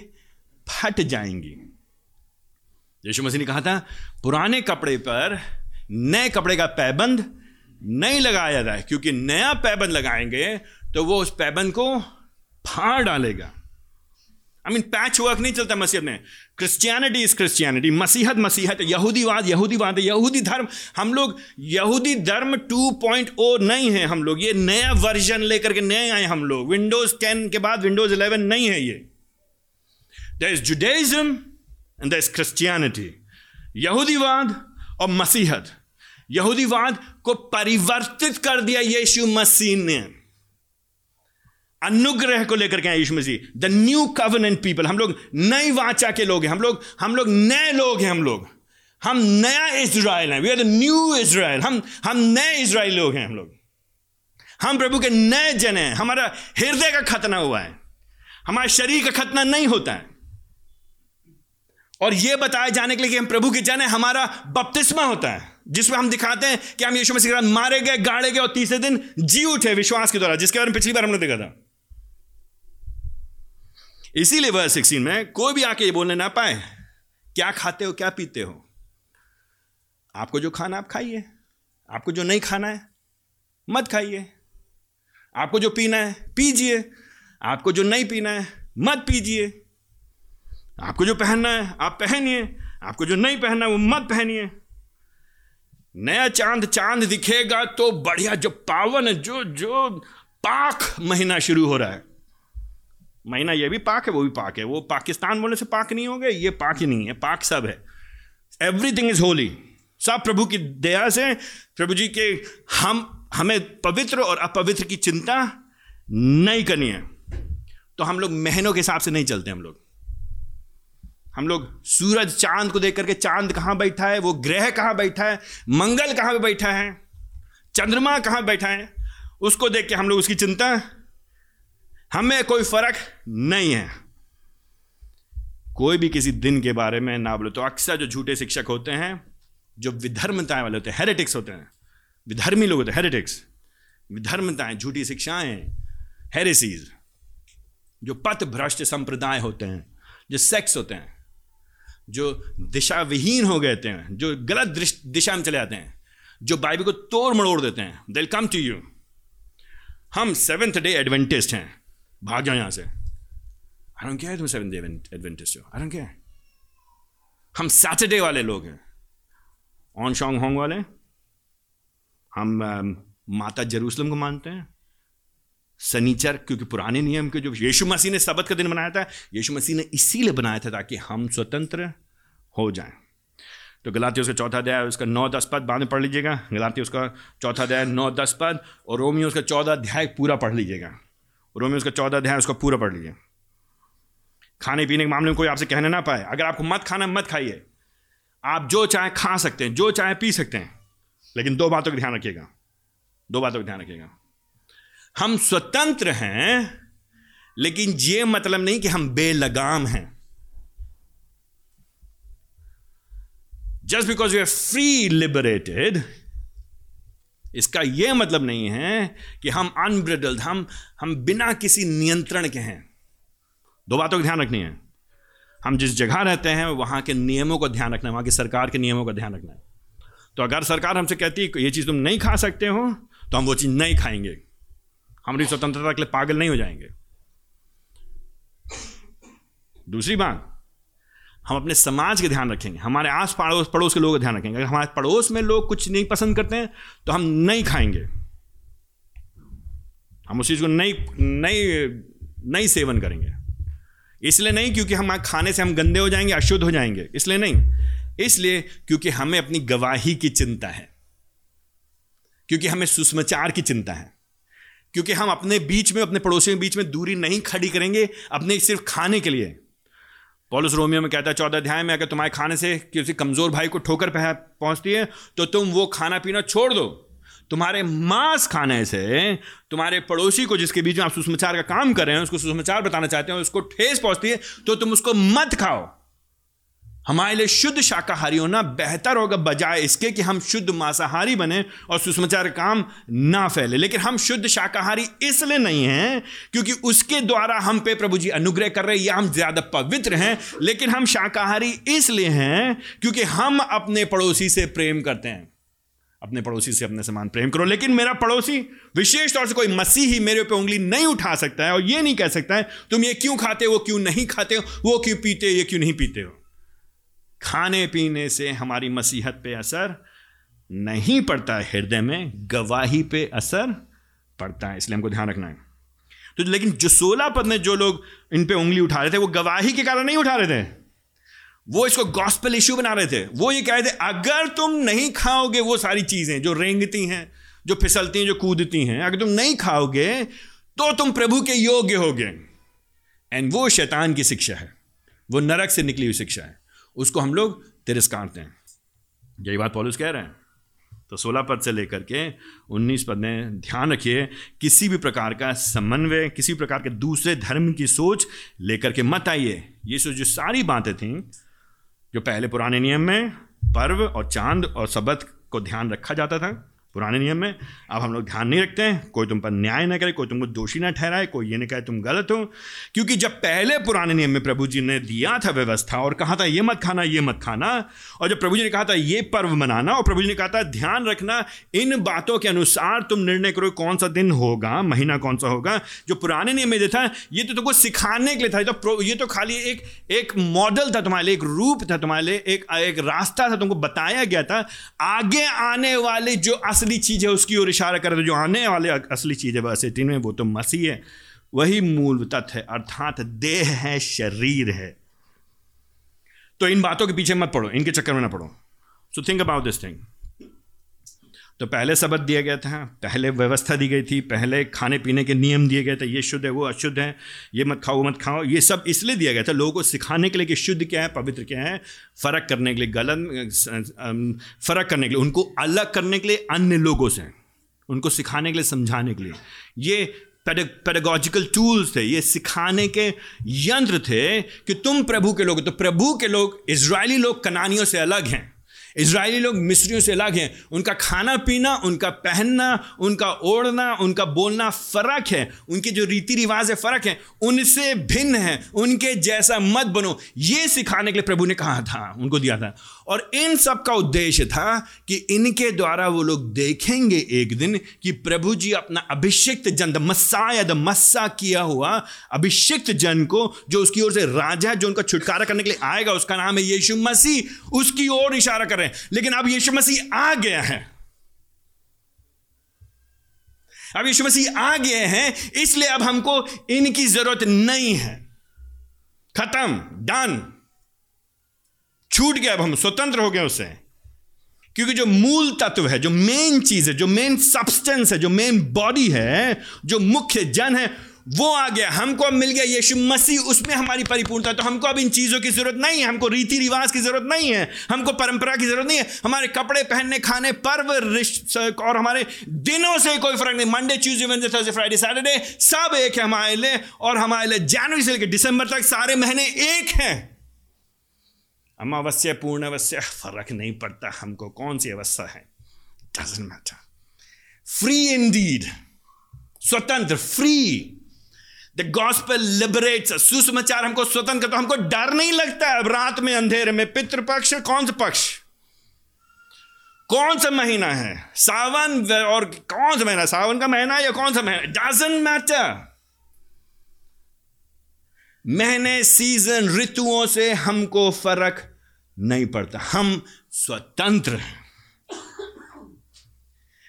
फट जाएँगी। यीशु मसीह ने कहा था, पुराने कपड़े पर नए कपड़े का पैबंद नहीं लगाया जाए, क्योंकि नया पैबंद लगाएँगे तो वो उस पैबन को फाड़ डालेगा। आई मीन पैच वर्क नहीं चलता मसीहत में। क्रिश्चियनिटी इज़ क्रिश्चियनिटी मसीहत मसीहत, यहूदीवाद यहूदीवाद है यहूदी धर्म। हम लोग, यहूदी धर्म 2.0 नहीं है हम लोग। ये नया वर्जन लेकर के नए आए हम लोग। विंडोज़ 10 के बाद विंडोज़ 11 नहीं है ये। There is Judaism and there is Christianity यहूदीवाद और मसीहत। यहूदीवाद को परिवर्तित कर दिया यीशु मसीह ने। अनुग्रह को लेकर के आए यीशु मसीह। द न्यू कवनेंट पीपल हम लोग नई वाचा के लोग हैं। हम लोग हम लोग नए लोग हैं, हम लोग। हम नया इसराइल हैं। We are the new Israel हम हम नए इसराइल लोग हैं हम लोग। हम प्रभु के नए जन हैं। हमारा हृदय का खतना हुआ है। हमारे शरीर का खतना नहीं होता है। और यह बताए जाने के लिए कि हम प्रभु के जन हैं। हमारा बपतिस्मा होता है। जिसमें हम दिखाते हैं कि हम यीशु मसीह के साथ मारे गए, गाड़े गए और तीसरे दिन जी उठे विश्वास के द्वारा, जिसके बारे में पिछली बार हमने देखा था। इसीलिए वर्ष सिक्सटीन में कोई भी आके ये बोलने ना पाए, क्या खाते हो, क्या पीते हो? आपको जो खाना आप खाइए, आपको जो नहीं खाना है, मत खाइए। आपको जो पीना है, पीजिए। आपको जो नहीं पीना है, मत पीजिए। आपको जो पहनना है, आप पहनिए। आपको जो नहीं पहनना है, वो मत पहनिए। नया चाँद चाँद दिखेगा तो बढ़िया, जो पावन जो जो पाक महीना शुरू हो रहा है। महीना ये भी पाक है, वो भी पाक है। वो पाकिस्तान बोलने से पाक नहीं हो गए, ये पाक ही नहीं है, पाक सब है। एवरीथिंग इज़ होली सब प्रभु की दया से प्रभु जी के हम, हमें पवित्र और अपवित्र की चिंता नहीं करनी है। तो हम लोग महीनों के हिसाब से नहीं चलते हम लोग। हम लोग सूरज चाँद को देख करके चाँद कहाँ बैठा है, वो ग्रह कहाँ बैठा है, मंगल कहाँ पे बैठा है, चंद्रमा कहाँ बैठा है, उसको देख के हम लोग उसकी चिंता हमें कोई फ़र्क नहीं है। कोई भी किसी दिन के बारे में ना बोले तो अक्सर जो झूठे शिक्षक होते हैं, जो विधर्मताएँ वाले होते हैं हेरेटिक्स होते हैं। विधर्मी लोग होते हैं हेरेटिक्स विधर्मताएँ, झूठी शिक्षाएँ हेरेसीज जो पथ भ्रष्ट संप्रदाय होते हैं, जो सेक्स होते हैं, जो दिशा विहीन हो गए हैं, जो गलत दिशा में चले जाते हैं, जो बाइबल को तोड़ मड़ोड़ देते हैं। दिल कम टू यू हम सेवेंथ डे एडवेंटिस्ट हैं। भाग जाओ यहाँ से। आई डोंट केयर तुम सेवन डे एडवेंटिस्ट हो। आई डोंट केयर हम सैटरडे वाले लोग हैं। ऑन शॉन्ग होंग वाले। हम um, माता जेरूसलम को मानते हैं। सनीचर क्योंकि पुराने नियम के जो यीशु मसीह ने सबत का दिन बनाया था यीशु मसीह ने इसीलिए बनाया था ताकि हम स्वतंत्र हो जाएँ। तो गलाती उसका चौथा अध्याय उसका नौ दस पद बाद में पढ़ लीजिएगा। गलाती उसका चौथा अध्याय नौ दस पद और रोमियो उसका चौदह अध्याय पूरा पढ़ लीजिएगा। रोमियो, उसका चौदह अध्याय, उसका पूरा पढ़ लीजिए। खाने पीने के मामले में कोई आपसे कहने ना पाए, अगर आपको मत खाना, मत खाइए। आप जो चाहे खा सकते हैं, जो चाहे पी सकते हैं, लेकिन दो बातों का ध्यान रखिएगा। दो बातों का ध्यान रखिएगा। हम स्वतंत्र हैं, लेकिन ये मतलब नहीं कि हम बेलगाम हैं। Just because you are free liberated इसका यह मतलब नहीं है कि हम अनब्रिडल्ड हम हम बिना किसी नियंत्रण के हैं। दो बातों का ध्यान रखनी है। हम जिस जगह रहते हैं, वहाँ के नियमों का ध्यान रखना है, वहाँ की सरकार के नियमों का ध्यान रखना है। तो अगर सरकार हमसे कहती है ये चीज़ तुम नहीं खा सकते हो तो हम वो चीज़ नहीं खाएँगे। हमारी स्वतंत्रता के लिए पागल नहीं हो जाएँगे। दूसरी बात हम अपने समाज के ध्यान रखेंगे, हमारे आस पड़ोस पड़ोस के लोगों का ध्यान रखेंगे। अगर हमारे पड़ोस में लोग कुछ नहीं पसंद करते हैं तो हम नहीं खाएँगे। हम उस चीज़ को नहीं नहीं नहीं सेवन करेंगे। इसलिए नहीं क्योंकि हम खाने से हम गंदे हो जाएँगे, अशुद्ध हो जाएँगे। इसलिए नहीं। इसलिए क्योंकि हमें अपनी गवाही की चिंता है। क्योंकि हमें सुषमाचार की चिंता है। क्योंकि हम अपने बीच में, अपने पड़ोसियों के बीच में दूरी नहीं खड़ी करेंगे, अपने सिर्फ़ खाने के लिए। पॉलिस रोमियो में कहता है, चौदह अध्याय में अगर तुम्हारे खाने से किसी कमज़ोर भाई को ठोकर पहुँचती है तो तुम वो खाना पीना छोड़ दो। तुम्हारे मांस खाने से तुम्हारे पड़ोसी को जिसके बीच में आप सुषमाचार का काम कर रहे हैं, उसको सुषमाचार बताना चाहते हैं उसको ठेस पहुँचती है तो तुम उसको मत खाओ। हमारे लिए शुद्ध शाकाहारी होना बेहतर होगा, बजाय इसके कि हम शुद्ध मांसाहारी बने और सुषमाचार काम ना फैले। लेकिन हम शुद्ध शाकाहारी इसलिए नहीं हैं क्योंकि उसके द्वारा हम पे प्रभु जी अनुग्रह कर रहे हैं, या हम ज़्यादा पवित्र हैं, लेकिन हम शाकाहारी इसलिए हैं क्योंकि हम अपने पड़ोसी से प्रेम करते हैं। अपने पड़ोसी से अपने समान प्रेम करो, लेकिन मेरा पड़ोसी विशेष तौर से कोई मसीही मेरे पे उंगली नहीं उठा सकता है, और ये नहीं कह सकता है, तुम ये क्यों खाते हो क्यों नहीं खाते हो, वो क्यों पीते हो, ये क्यों नहीं पीते हो? खाने पीने से हमारी मसीहत पे असर नहीं पड़ता है, हृदय में गवाही पे असर पड़ता है, इसलिए हमको ध्यान रखना है। तो लेकिन जो सोलह पद में जो लोग इन पे उंगली उठा रहे थे, वो गवाही के कारण नहीं उठा रहे थे। वो इसको गॉस्पल इश्यू बना रहे थे। वो ये कह रहे थे, अगर तुम नहीं खाओगे वो सारी चीज़ें जो रेंगती हैं, जो फिसलती हैं, जो कूदती हैं, अगर तुम नहीं खाओगे तो तुम प्रभु के योग्य होगे। एंड वो शैतान की शिक्षा है। वो नरक से निकली हुई शिक्षा है। उसको हम लोग तिरस्कारते हैं। यही बात पॉलिस कह रहे हैं। तो सोलह पद से लेकर के उन्नीस पद में ध्यान रखिए, किसी भी प्रकार का समन्वय, किसी भी प्रकार के दूसरे धर्म की सोच लेकर के मत आइए। ये सोच जो सारी बातें थी, जो पहले पुराने नियम में पर्व और चाँद और सबत को ध्यान रखा जाता था पुराने नियम में, अब हम लोग ध्यान नहीं रखते हैं, कोई तुम पर न्याय ना करे, कोई तुमको दोषी ना ठहराए, कोई ये नहीं कहे तुम गलत हो। क्योंकि जब पहले पुराने नियम में प्रभु जी ने दिया था व्यवस्था और कहा था, ये मत खाना, ये मत खाना, और जब प्रभु जी ने कहा था, ये पर्व मनाना, और प्रभु जी ने कहा था, ध्यान रखना, इन बातों के अनुसार तुम निर्णय करो, कौन सा दिन होगा, महीना कौन सा होगा। जो पुराने नियम में था, ये तो तुमको सिखाने के लिए था तो ये तो खाली एक एक मॉडल था तुम्हारे लिए, एक रूप था तुम्हारे लिए एक रास्ता था तुमको बताया गया था। आगे आने वाले जो असली चीज़ है, उसकी ओर इशारा कर रहे जो आने वाले असली चीज़ है, वैसे तीन में वो तो मसीह है। वही मूल तत्व है, अर्थात देह है, शरीर है। तो इन बातों के पीछे मत पढ़ो, इनके चक्कर में ना पढ़ो। So think about this thing तो पहले सबक दिया गया था, पहले व्यवस्था दी गई थी, पहले खाने पीने के नियम दिए गए थे, ये शुद्ध है, वो अशुद्ध है, ये मत खाओ मत खाओ, ये सब इसलिए दिया गया था लोगों को सिखाने के लिए कि शुद्ध क्या है, पवित्र क्या है, फ़र्क करने के लिए गलत फ़र्क करने के लिए, उनको अलग करने के लिए अन्य लोगों से, उनको सिखाने के लिए, समझाने के लिए। ये पेडागोजिकल टूल्स थे, ये सिखाने के यंत्र थे कि तुम प्रभु के लोग तो प्रभु के लोग इसराइली लोग, कनानियों से अलग हैं। इसराइली लोग मिस्रियों से अलग हैं। उनका खाना पीना, उनका पहनना, उनका ओढ़ना, उनका बोलना फ़र्क है। उनके जो रीति रिवाज है, फ़र्क है। उनसे भिन्न है। उनके जैसा मत बनो। ये सिखाने के लिए प्रभु ने कहा था, उनको दिया था। और इन सब का उद्देश्य था कि इनके द्वारा वो लोग देखेंगे एक दिन कि प्रभु जी अपना अभिषिक्त जन द मस्सा द मस्सा किया हुआ अभिषिक्त जन को, जो उसकी ओर से राजा जो उनका छुटकारा करने के लिए आएगा, उसका नाम है यीशु मसीह, उसकी ओर इशारा कर रहे हैं। लेकिन अब यीशु मसीह आ गया है। अब यीशु मसीह आ गए हैं, इसलिए अब हमको इनकी ज़रूरत नहीं है। खत्म, डन। छूट गया, अब हम स्वतंत्र हो गए उससे क्योंकि जो मूल तत्व है, जो मेन चीज़ है, जो मेन सब्सटेंस है, जो मेन बॉडी है, जो मुख्य जन है वो आ गया। हमको अब मिल गया यीशु मसीह। उसमें हमारी परिपूर्णता। तो हमको अब इन चीज़ों की ज़रूरत नहीं है। हमको रीति रिवाज की ज़रूरत नहीं है। हमको परंपरा की ज़रूरत नहीं है। हमारे कपड़े पहनने, खाने, पर्व और हमारे दिनों से कोई फ़र्क नहीं। Monday Tuesday Wednesday Thursday Friday Saturday सब एक है हमारे लिए। और हमारे लिए जनवरी से लेकर दिसंबर तक सारे महीने एक हैं। अमावस्या पूर्ण अवश्य फ़र्क नहीं पड़ता। हमको कौन सी अवस्था है? डजेंट मैटर फ्री इंडीड स्वतंत्र फ्री द गॉस्पेल लिबरेट्स सुसमाचार हमको स्वतंत्र तो हमको डर नहीं लगता है। अब रात में अंधेरे में पितृपक्ष, कौन सा पक्ष? कौन सा महीना है? सावन और कौन सा महीना? सावन का महीना या कौन सा महीना? डजेंट मैटर महीने सीज़न ऋतुओं से हमको फ़र्क नहीं पड़ता। हम स्वतंत्र हैं।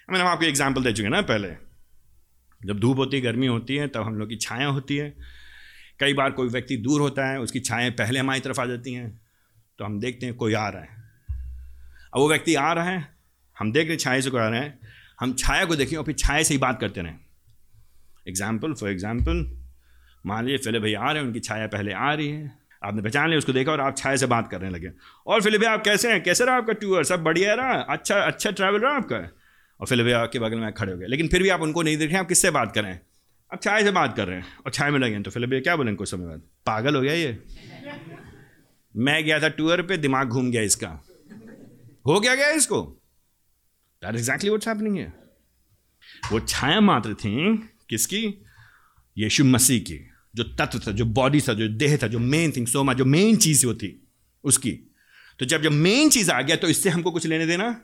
मैंने आपको एग्ज़ाम्पल दे चुके ना पहले। जब धूप होती है, गर्मी होती है, तब हम लोग की छाया होती है। कई बार कोई व्यक्ति दूर होता है, उसकी छाएँ पहले हमारी तरफ़ आ जाती हैं तो हम देखते हैं कोई आ रहा है। अब वो व्यक्ति आ रहा है, हम देख रहे छाया से कोई आ रहे हैं, हम छाया को देखें और फिर छाया से ही बात करते रहें। एग्ज़ाम्पल फॉर एग्ज़ाम्पल मान लीजिए फिले भैया आ रहे हैं, उनकी छाया पहले आ रही है। आपने पहचान लिया, उसको देखा और आप छाया से बात करने लगे। और फिर भैया आप कैसे हैं? कैसे रहा आपका टूर सब बढ़िया रहा? अच्छा अच्छा ट्रैवल रहा आपका? और फिलिपिया के बगल में खड़े हो गए। लेकिन फिर भी आप उनको नहीं देख रहे हैं, आप किससे बात कर रहे हैं? आप चाय से बात कर रहे हैं और चाय में लगे तो फिलिपिया क्या बोलेंगे कुछ समय बाद? पागल हो गया ये। मैं गया था टूर पे, दिमाग घूम गया इसका। हो गया गया इसको? दैट एग्जैक्टली व्हाट्स हैपनिंग है वो छाया मात्र थी किसकी? यीशु मसीह की। जो तत्व था, जो बॉडी था, जो देह था, जो मेन थिंग सोमा जो मेन चीज़ होती उसकी। तो जब जब मेन चीज़ आ गया तो इससे हमको कुछ लेने देना?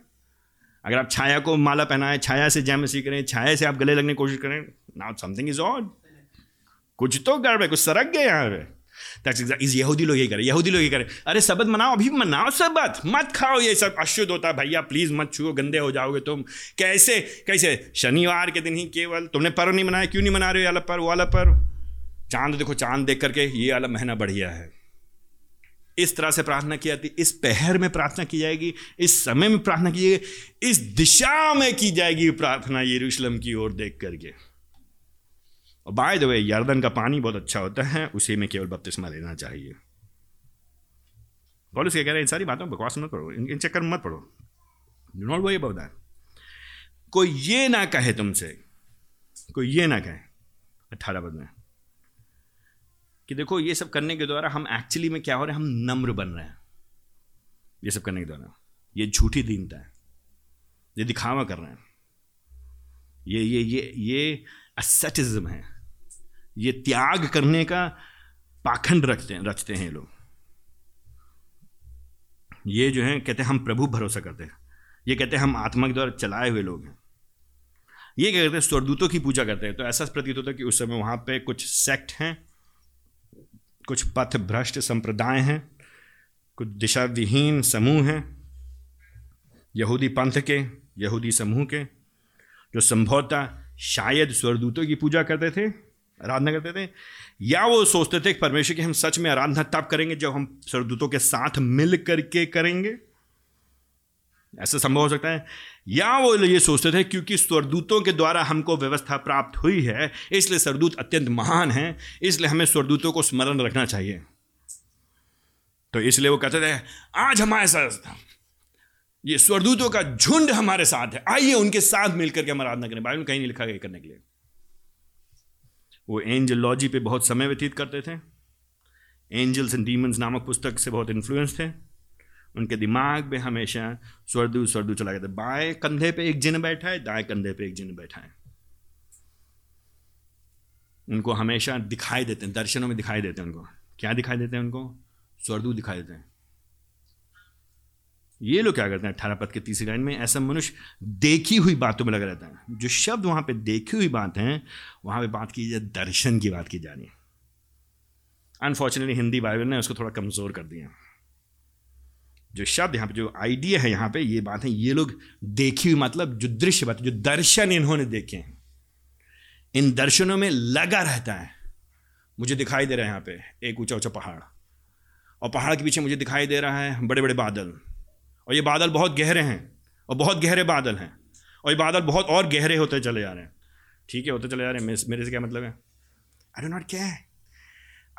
अगर आप छाया को माला पहनाएँ, छाया से मसीह करें छाया से आप गले लगने की कोशिश करें नाउ समथिंग इज़ ऑड कुछ तो गड़बड़ कुछ सरक गए यहाँ पे इस यहूदी लोग यही करें, यहूदी लोग यही करें। अरे सबत मनाओ, अभी मनाओ सबत मत खाओ ये सब, अशुद्ध होता है, भैया प्लीज़ मत छुओ, गंदे हो जाओगे तुम। कैसे कैसे? शनिवार के दिन ही केवल, तुमने पर्व नहीं मनाया, क्यों नहीं मना रहे हो वाला पर्व वाला पर्व? चाँद देखो, चाँद देख करके ये वाला महीना बढ़िया है। इस तरह से प्रार्थना की जाती, इस पहर में प्रार्थना की जाएगी, इस समय में प्रार्थना की जाएगी, इस दिशा में की जाएगी प्रार्थना यरूशलेम की ओर देख करके। और बाय द वे यर्दन का पानी बहुत अच्छा होता है, उसी में केवल बपतिस्मा लेना चाहिए। पॉलिस क्या कह रहे हैं, इन सारी बातों बकवास मत पढ़ो इन चक्कर मत पढ़ो do not worry about that कोई ये ना कहे तुमसे, कोई ये ना कहे अट्ठारह पद में कि देखो, ये सब करने के द्वारा हम एक्चुअली में क्या हो रहे हैं? हम नम्र बन रहे हैं। ये सब करने के द्वारा। ये झूठी दीनता है। ये दिखावा कर रहे हैं। ये ये ये ये असटिज्म है। ये त्याग करने का पाखंड रखते हैं, रचते हैं लोग। ये जो है, कहते हैं, हम प्रभु भरोसा करते हैं। ये कहते हैं, हम आत्मा के द्वारा चलाए हुए लोग हैं। ये क्या करते हैं? स्वरदूतों की पूजा करते हैं। तो ऐसा प्रतीत होता है कि उस समय वहाँ पे कुछ सेक्ट हैं। कुछ पथ भ्रष्ट संप्रदाय हैं, कुछ दिशा विहीन समूह हैं, यहूदी पंथ के, यहूदी समूह के, जो संभवतः शायद स्वरदूतों की पूजा करते थे, आराधना करते थे, या वो सोचते थे कि परमेश्वर की हम सच में आराधना तब करेंगे जब हम स्वरदूतों के साथ मिल करके करेंगे। ऐसा संभव हो सकता है। या वो ये सोचते थे क्योंकि स्वरदूतों के द्वारा हमको व्यवस्था प्राप्त हुई है, इसलिए स्वरदूत अत्यंत महान है, इसलिए हमें स्वरदूतों को स्मरण रखना चाहिए। तो इसलिए वो कहते थे, आज हमारे साथ, ये स्वरदूतों का झुंड हमारे साथ है। आइए उनके साथ मिलकर के हम आराधना करें। बाइबल कहीं नहीं लिखा गया करने के लिए। वो एंजलॉजी पे बहुत समय व्यतीत करते थे। एंजल्स एंड डीमंस नामक पुस्तक से बहुत इन्फ्लुएंस थे। उनके दिमाग में हमेशा स्वर्दू स्वर्दू चला गया था बाएँ कंधे पे एक जिन बैठा है, दाएँ कंधे पे एक जिन बैठा है। उनको हमेशा दिखाई देते हैं, दर्शनों में दिखाई देते हैं उनको। क्या दिखाई देते हैं उनको? स्वर्दू दिखाई देते हैं। ये लोग क्या करते हैं, अठारह पद के तीसरी लाइन में, ऐसा मनुष्य देखी हुई बातों में लगा रहता है। जो शब्द वहाँ पे देखी हुई बात है, वहाँ पे बात की जाए, दर्शन की बात की जा रही है। अनफॉर्चुनेटली हिंदी बाइबल ने उसको थोड़ा कमज़ोर कर दिया। जो शब्द यहाँ पे, जो आइडिया है यहाँ पे, ये बात है, ये लोग देखी हुई मतलब जो दृश्य बात जो दर्शन इन्होंने देखे हैं। इन दर्शनों में लगा रहता है। मुझे दिखाई दे रहा है यहाँ पे, एक ऊँचा ऊँचा पहाड़। और पहाड़ के पीछे मुझे दिखाई दे रहा है बड़े बड़े बादल। और ये बादल बहुत गहरे हैं, और बहुत गहरे बादल हैं। और ये बादल बहुत और गहरे होते चले जा रहे हैं। ठीक है, होते चले जा रहे हैं। मेरे से क्या मतलब है? I don't not care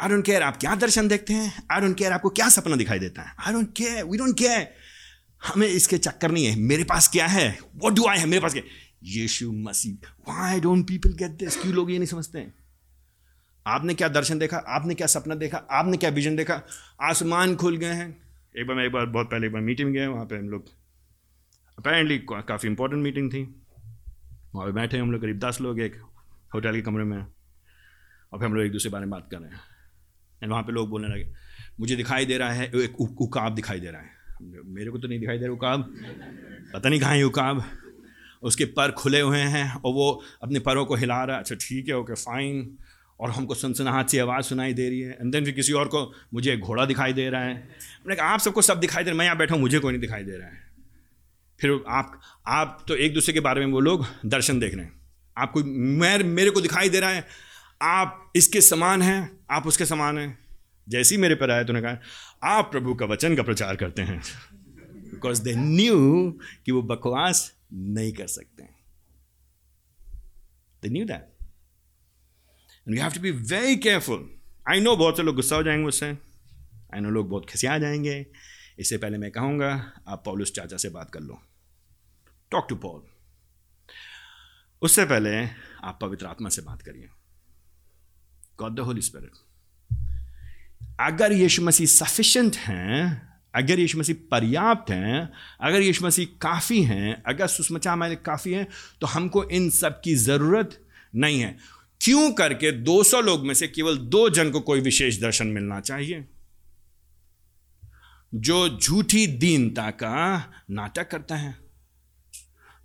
I don't care आप क्या दर्शन देखते हैं? आई डोंट केयर आपको क्या सपना दिखाई देता है? I don't care we don't care हमें इसके चक्कर नहीं है। मेरे पास क्या है? वॉट डू आई है मेरे पास क्या? यीशु मसीह। Why don't people get this क्यों लोग ये नहीं समझते हैं? आपने क्या दर्शन देखा? आपने क्या सपना देखा? आपने क्या विजन देखा? आसमान खुल गए हैं। एक बार मैं एक बार, बहुत पहले एक बार मीटिंग गए वहाँ पे हम लोग अपेरेंटली काफ़ी इंपॉर्टेंट मीटिंग थी। वहाँ पे बैठे हम लोग, करीब दस लोग एक होटल के कमरे में। और फिर हम लोग एक दूसरे बारे में बात कर रहे हैं। एंड वहाँ पे लोग बोलने लगे, मुझे दिखाई दे रहा है एक उकाब दिखाई दे रहा है। मेरे को तो नहीं दिखाई दे रहा उकाब। पता नहीं कहाँ है उकाब। उसके पर खुले हुए हैं और वो अपने परों को हिला रहा है। अच्छा ठीक है ओके फाइन और हमको सनसनाहट सी आवाज़ सुनाई दे रही है। एंड देन फिर किसी और को, मुझे घोड़ा दिखाई दे रहा है। मैंने कहा, आप सबको सब दिखाई दे रहा है। मैं यहाँ बैठा हूँ, मुझे कोई नहीं दिखाई दे रहा है। फिर आप आप तो एक दूसरे के बारे में वो लोग दर्शन देख रहे हैं। आपको मैं, मेरे को दिखाई दे रहा है। आप इसके समान हैं, आप उसके समान हैं। जैसे ही मेरे पर तो उन्होंने कहा, आप प्रभु का वचन का प्रचार करते हैं। बिकॉज़ दे न्यू कि वो बकवास नहीं कर सकते they knew that and you have to be very careful I know बहुत से लोग गुस्सा हो जाएँगे उससे आई नो लोग बहुत खिसिया जाएँगे। इससे पहले मैं कहूँगा, आप पॉलिस चाचा से बात कर लो। टॉक टू पॉल उससे पहले आप पवित्र आत्मा से बात करिए। गॉड द होली स्पिरिट अगर यीशु मसीह सफिशिएंट हैं, अगर यीशु मसीह पर्याप्त हैं, अगर यीशु मसीह काफ़ी हैं, अगर सुषमचा हमारे काफ़ी हैं तो हमको इन सब की ज़रूरत नहीं है। क्यों करके 200 लोग में से केवल दो जन को कोई विशेष दर्शन मिलना चाहिए? जो झूठी दीनता का नाटक करता है।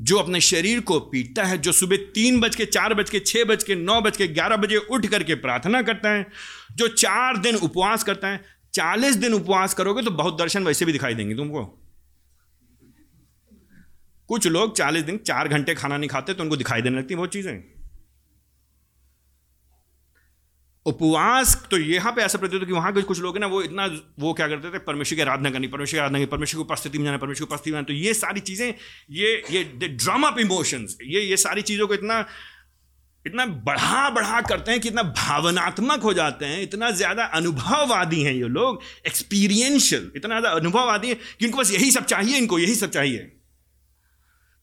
जो अपने शरीर को पीटता है, जो सुबह तीन बज के चार बज के छः बज के नौ बज के ग्यारह बजे उठ करके प्रार्थना करता है, जो चार दिन उपवास करता है, चालीस दिन उपवास करोगे तो बहुत दर्शन वैसे भी दिखाई देंगे तुमको। कुछ लोग चालीस दिन, चार घंटे खाना नहीं खाते तो उनको दिखाई देने लगती बहुत चीज़ें। उपवास तो यहाँ पे ऐसा प्रतीत कि वहाँ के कुछ लोग हैं ना, वो इतना, वो क्या करते थे? परमेश्वर की आराधना करनी, परमेश्वर की आराधना करनी, परमेश्वर की उपस्थिति में जाना, परमेश्वर की उपस्थिति में जाना। तो ये सारी चीज़ें, ये ये ड्रामा ऑफ़ इमोशंस ये ये सारी चीज़ों को इतना इतना बढ़ा बढ़ा करते हैं कि इतना भावनात्मक हो जाते हैं। इतना ज़्यादा अनुभववादी हैं ये लोग एक्सपीरियंशियल इतना ज़्यादा अनुभववादी है कि इनको बस यही सब चाहिए, इनको यही सब चाहिए।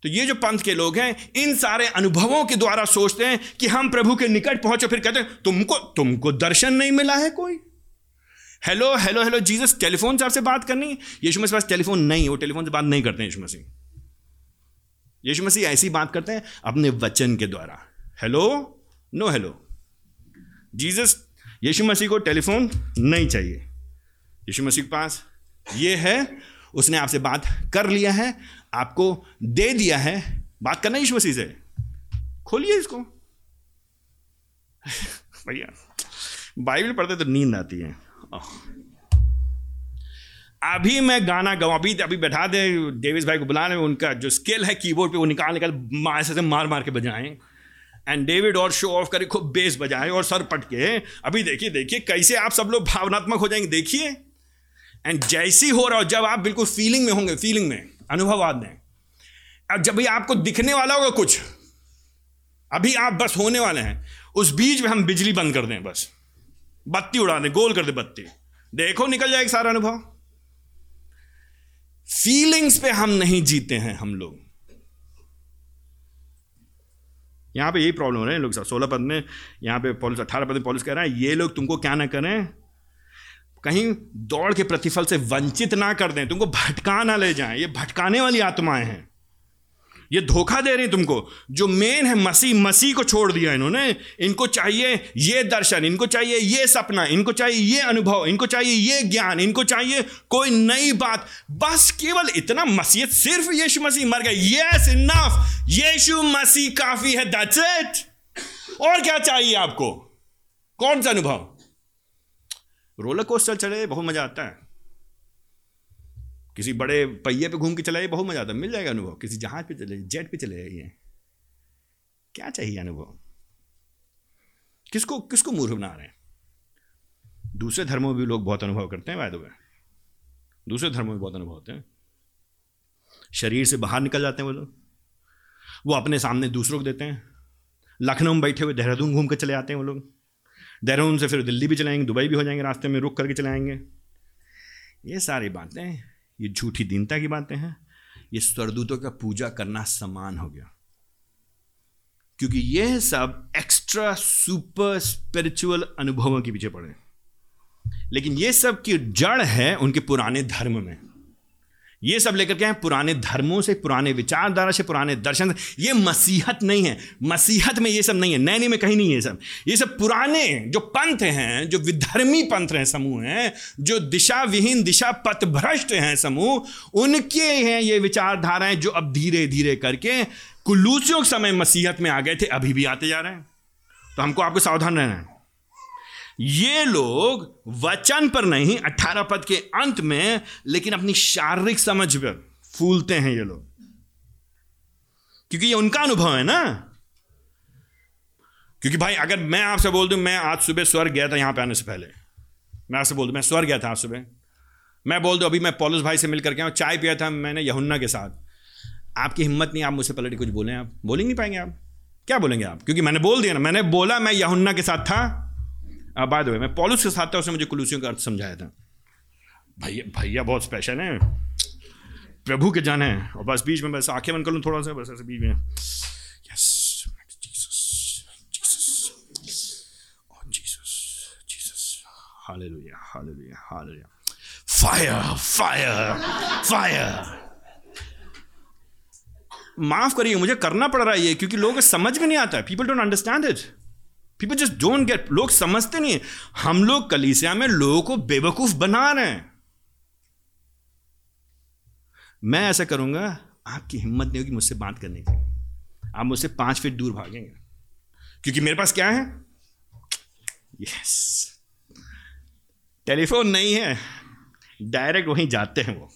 तो ये जो पंथ के लोग हैं, इन सारे अनुभवों के द्वारा सोचते हैं कि हम प्रभु के निकट पहुँचे, फिर कहते हैं, तुमको तुमको दर्शन नहीं मिला है कोई? Hello hello hello, Jesus, telephone से आपसे बात करनी यीशु मसीह पास टेलीफोन नहीं, वो टेलीफोन से बात नहीं करते यीशु मसीह। यीशु मसीह ऐसी बात करते हैं अपने वचन के द्वारा। हेलो? No hello. जीसस, यीशु मसीह को टेलीफोन नहीं चाहिए। यीशु मसीह के पास ये है उसने आपसे बात कर लिया है, आपको दे दिया है। बात करना यीशु मसीह से। खोलिए इसको। *laughs* भैया, बाइबल पढ़ते तो नींद आती है। अभी मैं गाना गाऊँ अभी अभी बैठा दे, डेविस भाई को बुलाने में उनका जो स्किल है कीबोर्ड पे वो निकाल निकाल ऐसे से मार मार के बजाएँ। एंड डेविड और शो ऑफ़ करे, खूब बेस बजाएँ और सर पटके। अभी देखिए देखिए, कैसे आप सब लोग भावनात्मक हो जाएँगे, देखिए। एंड जैसी हो रहा हो, जब आप बिल्कुल फीलिंग में होंगे फीलिंग में, अनुभवाद दें अब जब भी आपको दिखने वाला होगा कुछ, अभी आप बस होने वाले हैं, उस बीच में हम बिजली बंद कर दें बस। बत्ती उड़ा दें, गोल कर दें बत्ती। देखो, निकल जाएगा सारा अनुभव। फीलिंग्स पे हम नहीं जीते हैं हम लोग। यहाँ पे यही प्रॉब्लम हो रहा है, लोग सोलह पद में, यहाँ पे पॉलिस अठारह पद में पॉलिस कह रहा है, ये लोग तुमको क्या ना करें कहीं दौड़ के प्रतिफल से वंचित ना कर दें। तुमको भटका ना ले जाएँ। ये भटकाने वाली आत्माएँ हैं। ये धोखा दे रहे तुमको। जो मेन है मसीह मसीह को छोड़ दिया इन्होंने। इनको चाहिए ये दर्शन, इनको चाहिए ये सपना, इनको चाहिए ये अनुभव, इनको चाहिए ये ज्ञान, इनको चाहिए कोई नई बात। बस केवल इतना मसीह, सिर्फ़ यीशु मसीह मर गए। यस इनफ यीशु मसीह काफ़ी है। दैट्स इट और क्या चाहिए आपको? कौन सा अनुभव? रोलर कोस्टर चले बहुत मज़ा आता है। किसी बड़े पहिए पे घूम के चलाइए बहुत मज़ा आता है। मिल जाएगा अनुभव। किसी जहाज़ पे चले, जेट पे चले जाइए क्या चाहिए अनुभव? किसको किसको मूर्ख बना रहे हैं? दूसरे धर्मों में भी लोग बहुत अनुभव करते हैं वायदों में दूसरे धर्मों में बहुत अनुभव होते हैं। शरीर से बाहर निकल जाते हैं वो लोग। वो अपने सामने दूसरों को देते हैं। लखनऊ में बैठे हुए देहरादून घूम कर चले आते हैं वो लोग। देहरादून से फिर दिल्ली भी चलाएँगे, दुबई भी हो जाएँगे रास्ते में, रुक करके चलाएँगे। ये सारी बातें, ये झूठी दीनता की बातें हैं। ये स्वरदूतों का पूजा करना समान हो गया। क्योंकि ये सब एक्स्ट्रा सुपर स्पिरिचुअल अनुभवों के पीछे पड़े। लेकिन ये सब की जड़ है उनके पुराने धर्म में। ये सब लेकर के हैं पुराने धर्मों से, पुराने विचारधारा से, पुराने दर्शन से। ये मसीहत नहीं है। मसीहत में ये सब नहीं है। नैनी में कहीं नहीं है सब। ये सब पुराने जो पंथ हैं, जो विधर्मी पंथ हैं, समूह हैं, जो दिशा विहीन दिशा पथ भ्रष्ट हैं समूह, उनके हैं ये विचारधाराएँ जो अब धीरे धीरे करके कुल्लूसियों के समय मसीहत में आ गए थे, अभी भी आते जा रहे हैं। तो हमको आपको सावधान रहना है। ये लोग वचन पर नहीं, अठारह पद के अंत में, लेकिन अपनी शारीरिक समझ पर फूलते हैं ये लोग। क्योंकि ये उनका अनुभव है ना? क्योंकि भाई, अगर मैं आपसे बोल दूँ, मैं आज सुबह स्वर्ग गया था यहाँ पे आने से पहले। मैं आपसे बोल दूँ, मैं स्वर्ग गया था आज सुबह। मैं बोल दूँ, अभी मैं पॉलिस भाई से मिलकर करके आऊँ चाय पिया था मैंने यहुन्ना के साथ। आपकी हिम्मत नहीं, आप मुझसे पलट कुछ बोले आप। बोल ही नहीं पाएँगे आप? क्या बोलेंगे आप? क्योंकि मैंने बोल दिया ना, मैंने बोला मैं यहुन्ना के साथ था। बाय द वे मैं पॉलुस के साथ था, उसने मुझे कुलूसियों का अर्थ समझाया था। भैया भैया बहुत स्पेशल है। प्रभु के जाने और बस बीच में बस आँखें बंद कर लूँ थोड़ा सा, बस ऐसे बीच में। यस oh, माफ़ करिए, मुझे करना पड़ रहा है ये, क्योंकि लोग समझ में नहीं आता। People don't understand it people just don't get लोग समझते नहीं हम लोग कलीसिया में लोगों को बेवकूफ़ बना रहे हैं। मैं ऐसा करूँगा, आपकी हिम्मत नहीं होगी मुझसे बात करने की। आप मुझसे पाँच फीट दूर भागेंगे। क्योंकि मेरे पास क्या है? यस टेलीफोन नहीं है। डायरेक्ट वहीं जाते हैं वो।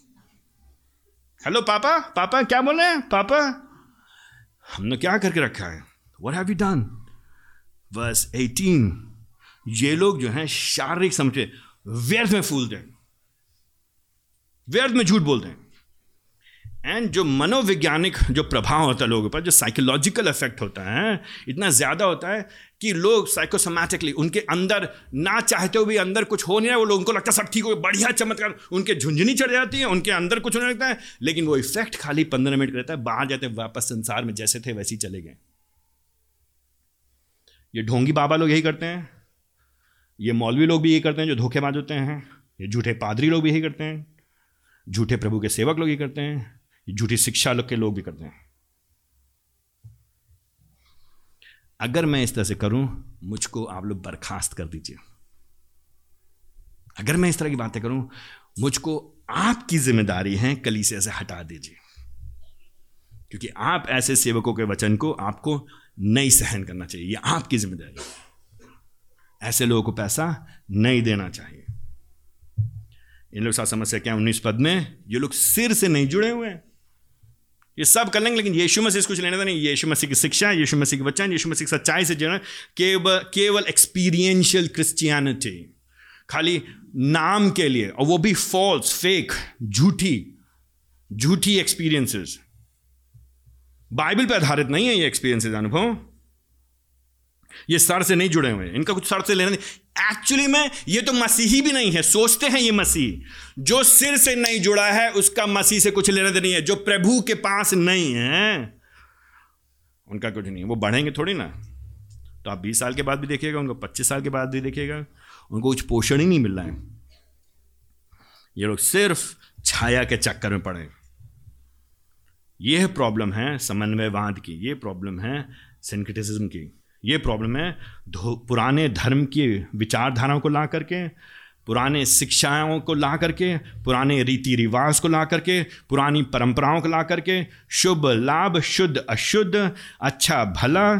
हेलो पापा? पापा, क्या बोल रहे हैं? पापा? हमने क्या करके रखा है? What have you done verse 18 ये लोग जो हैं शारीरिक समझे, व्यर्थ में फूलते हैं। व्यर्थ में झूठ बोलते हैं। एंड जो मनोवैज्ञानिक जो प्रभाव होता है लोगों पर, जो साइकोलॉजिकल इफ़ेक्ट होता है, इतना ज़्यादा होता है कि लोग साइकोसोमैटिकली उनके अंदर ना चाहते हुए भी अंदर कुछ हो नहीं रहा, वो लोग उनको लगता है सब ठीक हो, बढ़िया, चमत्कार। उनके झुंझुनी चढ़ जाती है, उनके अंदर कुछ होने लगता है, लेकिन वो इफ़ेक्ट खाली पंद्रह मिनट रहता है, बाहर जाते वापस संसार में जैसे थे, वैसे ही चले गए। ये ढोंगी बाबा लोग यही करते हैं, ये मौलवी लोग भी यही करते हैं, जो धोखेबाज होते हैं, ये झूठे पादरी लोग भी यही करते हैं, झूठे प्रभु के सेवक लोग ये करते हैं, ये झूठी शिक्षा लोग के लोग भी करते हैं। अगर मैं इस तरह से करूँ, मुझको आप लोग बर्खास्त कर दीजिए। अगर मैं इस तरह की बातें करूँ, मुझको आपकी ज़िम्मेदारी है कलीसिया से हटा दीजिए। क्योंकि आप ऐसे सेवकों के वचन को, आपको नहीं सहन करना चाहिए। यह आपकी ज़िम्मेदारी ऐसे लोगों को पैसा नहीं देना चाहिए। इन लोग साथ समस्या क्या है? उन्नीस पद में। ये लोग सिर से नहीं जुड़े हुए हैं। ये सब कर लेंगे, लेकिन यीशु मसीह से कुछ लेने देना नहीं। यीशु मसीह की शिक्षा, यीशु मसीह के वचन, यीशु मसीह की सच्चाई से जुड़े। केवल केवल एक्सपीरियंशियल क्रिश्चियनिटी खाली नाम के लिए, और वो भी फॉल्स फेक झूठी झूठी एक्सपीरियंसेस बाइबल पर आधारित नहीं है ये एक्सपीरियंसेस अनुभव। ये सर से नहीं जुड़े हुए हैं। इनका कुछ सर से लेना नहीं। एक्चुअली में ये तो मसीही भी नहीं है। सोचते हैं ये मसीह। जो सिर से नहीं जुड़ा है, उसका मसीह से कुछ लेना नहीं है। जो प्रभु के पास नहीं है, उनका कुछ नहीं है। वो बढ़ेंगे थोड़ी ना। तो आप बीस साल के बाद भी देखिएगा, उनको पच्चीस साल के बाद भी देखिएगा। उनको कुछ पोषण ही नहीं मिल रहा है। ये लोग सिर्फ़ छाया के चक्कर में पड़े यह प्रॉब्लम है समन्वयवाद की, ये प्रॉब्लम है सेंक्रिटिसिज्म की, ये प्रॉब्लम है पुराने धर्म की विचारधाराओं को ला करके, पुराने शिक्षाओं को ला करके, पुराने रीति रिवाज को ला करके, पुरानी परंपराओं को ला करके, शुभ लाभ, शुद्ध अशुद्ध अच्छा भला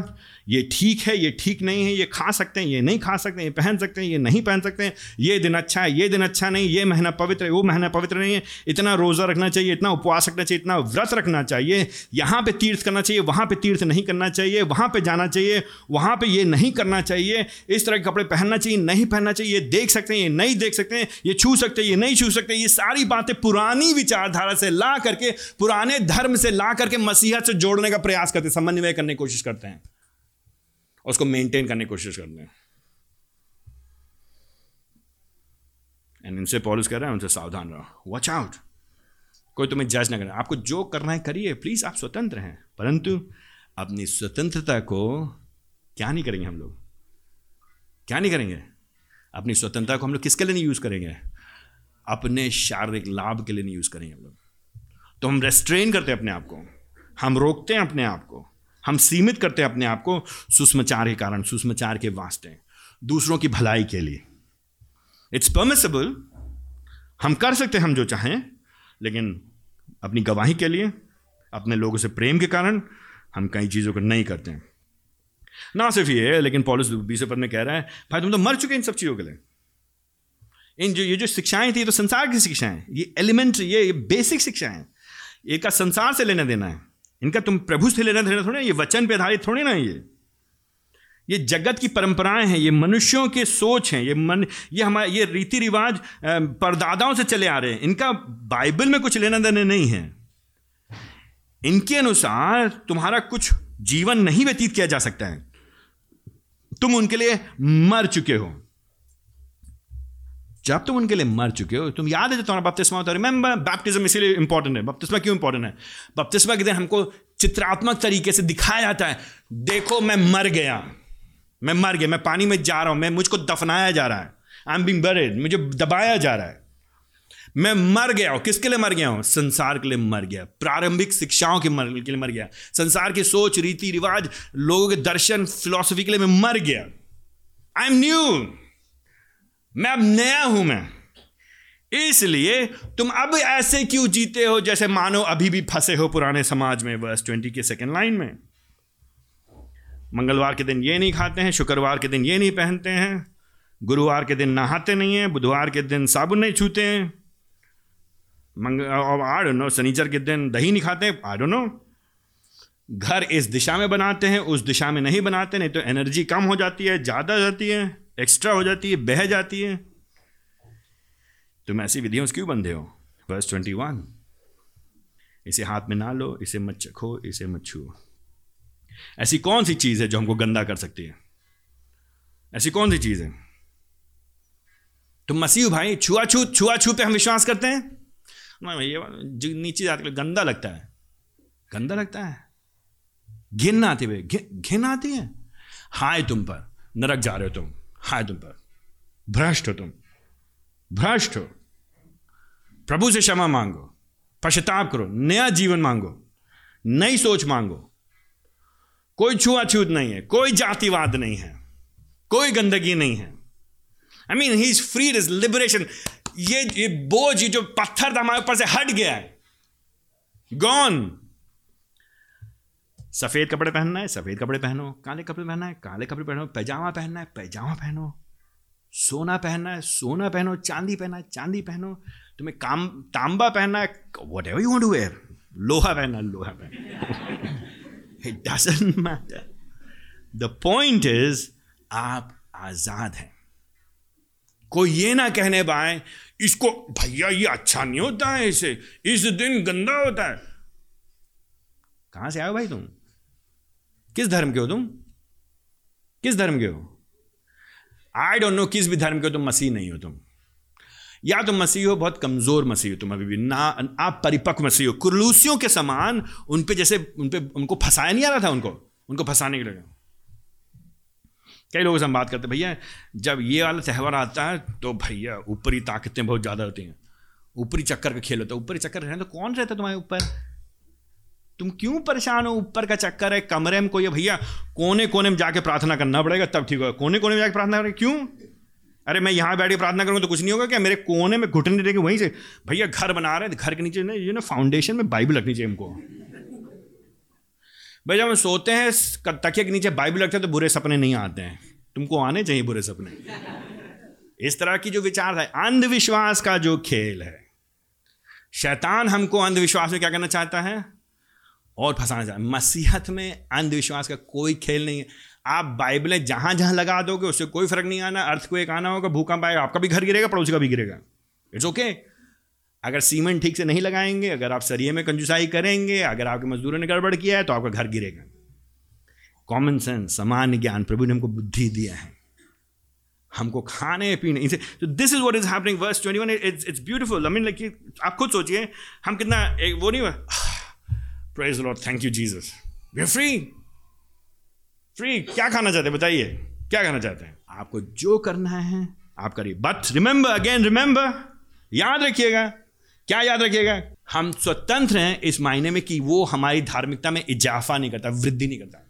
ये ठीक है, ये ठीक नहीं है, ये खा सकते हैं, ये नहीं खा सकते हैं, ये पहन सकते हैं, ये नहीं पहन सकते हैं, ये दिन अच्छा है, ये दिन अच्छा नहीं, ये महीना पवित्र है, वो महीना पवित्र नहीं है। इतना रोज़ा रखना चाहिए, इतना उपवास रखना चाहिए, इतना व्रत रखना चाहिए, यहाँ पर तीर्थ करना चाहिए, वहाँ पर तीर्थ नहीं करना चाहिए, वहाँ पर जाना चाहिए, वहाँ पर ये नहीं करना चाहिए, इस तरह के कपड़े पहनना चाहिए, नहीं पहनना चाहिए, ये देख सकते हैं, ये नहीं देख सकते हैं, ये छू सकते हैं, ये नहीं छू सकते ये सारी बातें पुरानी विचारधारा से ला करके, पुराने धर्म से ला करके मसीहत से जोड़ने का प्रयास करते समन्वय करने की कोशिश करते हैं। उसको मेंटेन करने की कोशिश करते हैं। एंड इनसे पॉलिस कर रहे हैं, उनसे सावधान रहो। वॉच आउट कोई तुम्हें जज ना करे। आपको जो करना है करिए। प्लीज़ आप स्वतंत्र हैं। परंतु अपनी स्वतंत्रता को क्या नहीं करेंगे हम लोग? क्या नहीं करेंगे? अपनी स्वतंत्रता को हम लोग किसके लिए नहीं यूज़ करेंगे? अपने शारीरिक लाभ के लिए नहीं यूज़ करेंगे हम लोग। तो हम रेस्ट्रेन करते हैं अपने आप को। हम रोकते हैं अपने आप को। हम सीमित करते हैं अपने आप को सुषमाचार के कारण सुषमाचार के वास्ते दूसरों की भलाई के लिए। इट्स परमिसेबल हम कर सकते हैं हम जो चाहें लेकिन अपनी गवाही के लिए अपने लोगों से प्रेम के कारण हम कई चीज़ों को नहीं करते हैं। ना सिर्फ़ ये लेकिन पॉलिस बीस पद में कह रहा है भाई तुम तो मर चुके इन सब चीज़ों के लिए। इन जो ये जो शिक्षाएँ थी तो संसार की शिक्षाएँ ये एलिमेंट्री ये, ये बेसिक शिक्षाएँ। एक का संसार से लेना देना है। इनका तुम प्रभु से लेना देना थोड़ा ये वचन पे आधारित थोड़े ना ये। ये जगत की परंपराएँ हैं, ये मनुष्यों के सोच हैं, ये मन, ये हमारे, ये रीति रिवाज परदादाओं से चले आ रहे हैं। इनका बाइबल में कुछ लेना देना नहीं है। इनके अनुसार तुम्हारा कुछ जीवन नहीं व्यतीत किया जा सकता है। तुम उनके लिए मर चुके हो। जब तुम उनके लिए मर चुके हो तुम याद है तुम्हारा बपतिस्मा होता है? रिमेंबर बैप्टिज्म इसीलिए इंपॉर्टेंट है। बपतिस्मा क्यों इंपॉर्टेंट है? बपतिस्मा के दिन हमको चित्रात्मक तरीके से दिखाया जाता है। देखो मैं मर गया। मैं मर गया। मैं पानी में जा रहा हूँ। मैं मुझको दफनाया जा रहा है। आई एम बिंग बरेड मुझे दबाया जा रहा है। मैं मर गया हूँ। किसके लिए मर गया हूँ? संसार के लिए मर गया। प्रारंभिक शिक्षाओं के, मर, के लिए मर गया। संसार की सोच रीति रिवाज लोगों के दर्शन फिलोसफी के लिए मैं मर गया। आई एम न्यू मैं अब नया हूँ मैं। इसलिए तुम अब ऐसे क्यों जीते हो? जैसे मानो अभी भी फंसे हो पुराने समाज में वर्स ट्वेंटी के सेकेंड लाइन में। मंगलवार के दिन ये नहीं खाते हैं, शुक्रवार के दिन ये नहीं पहनते हैं, गुरुवार के दिन नहाते नहीं हैं, बुधवार के दिन साबुन नहीं छूते हैं। मंग आई डोंट नो शनिचर के दिन दही नहीं खाते आई डोंट नो घर इस दिशा में बनाते हैं, उस दिशा में नहीं बनाते, नहीं तो एनर्जी कम हो जाती है, ज़्यादा जाती है। एक्स्ट्रा हो जाती है, बह जाती है। तुम ऐसी विधियों से क्यों बंधे हो? वर्स ट्वेंटी वन इसे हाथ में ना लो, इसे मत चखो, इसे मत छू ऐसी कौन सी चीज़ है जो हमको गंदा कर सकती है? ऐसी कौन सी चीज़ है? तुम मसीह भाई छुआछूत छुआछूत पे हम विश्वास करते हैं? ना भैया नीचे जाते गंदा लगता है। गंदा लगता है? घिन आती हुए घिन आती है? हाय तुम पर, नरक जा रहे हो तुम। हाय भ्रष्ट हो तुम भ्रष्ट हो प्रभु से क्षमा मांगो पश्चाताप करो नया जीवन मांगो नई सोच मांगो कोई छुआछूत नहीं है कोई जातिवाद नहीं है कोई गंदगी नहीं है I mean he is free is liberation ये ये बोझ जो पत्थर था हमारे ऊपर से हट गया है गॉन सफ़ेद कपड़े पहनना है, सफ़ेद कपड़े पहनो, काले कपड़े पहनना है, काले कपड़े पहनो, पैजामा पहनना है, पैजामा पहनो, सोना पहनना है, सोना पहनो, चांदी पहना है, चांदी पहनो, तुम्हें काम, तांबा पहनना है whatever you to wear लोहा पहनना, लोहा पहना it matter the point is आप आज़ाद हैं। कोई ये ना कहने पाए, इसको, भैया, ये अच्छा नहीं होता है इसे, इस दिन गंदा होता है। कहाँ से आए भाई तुम? किस धर्म के हो तुम? किस धर्म के हो? आई डोंट नो किस भी धर्म के हो, तुम मसीह नहीं हो तुम। या तुम मसीह हो, बहुत कमज़ोर मसीह हो तुम अभी भी। ना, आप परिपक्व मसीह हो। कुरलूसियों के समान उन पे जैसे, उन पे उनको फंसाया नहीं आ रहा था उनको? उनको फंसाने के लिए कई लोगों से हम बात करते भैया, जब ये वाला त्यौहार आता है तो भैया, ऊपरी ताकतें बहुत ज़्यादा होती हैं। ऊपरी चक्कर का खेल होता है। ऊपरी चक्कर रहने तो कौन रहता तुम्हारे ऊपर? तुम क्यों परेशान हो? ऊपर का चक्कर है, कमरे में कोई भैया? कोने कोने में जाके प्रार्थना करना पड़ेगा, तब ठीक होगा। कोने कोने में जाके प्रार्थना करें? क्यों? अरे मैं यहाँ बैठ के प्रार्थना करूँ तो कुछ नहीं होगा क्या? मेरे कोने में घुटने देंगे वहीं से, भैया घर बना रहे घर के नीचे ना ये ना फाउंडेशन में बाइबल रखनी चाहिए हमको। भाई जब हम सोते हैं तकिए के नीचे बाइबल रखते हैं तो बुरे सपने नहीं आते हैं। तुमको आने चाहिए बुरे सपने। इस तरह की जो विचार है, अंधविश्वास का जो खेल है, शैतान हमको अंधविश्वास में क्या करना चाहता है? और फंसाना चाहता है। मसीहत में अंधविश्वास का कोई खेल नहीं है। आप बाइबलें जहाँ जहाँ लगा दोगे, उससे कोई फ़र्क नहीं आना। अर्थ को एक आना होगा, भूकंप आएगा, आपका भी घर गिरेगा, पड़ोसी का भी गिरेगा। It's okay. अगर सीमेंट ठीक से नहीं लगाएँगे, अगर आप सरिये में कंजुसाई करेंगे, अगर आपके मजदूरों ने गड़बड़ किया है तो आपका घर गिरेगा। कॉमन सेंस सामान्य ज्ञान, प्रभु ने हमको बुद्धि दिया है। हमको खाने, पीने इनसे तो this is what is happening verse 21 it's it's beautiful I mean like आप खुद सोचिए, हम कितना, एक वो नहीं praise Lord thank you Jesus we are free free क्या खाना चाहते हैं? बताइए। क्या खाना चाहते हैं? आपको जो करना है। आप करिए। बट रिमेंबर अगेन रिमेंबर याद रखिएगा। क्या याद रखिएगा? हम स्वतंत्र हैं इस मायने में कि वो हमारी धार्मिकता में इजाफा नहीं करता वृद्धि नहीं करता।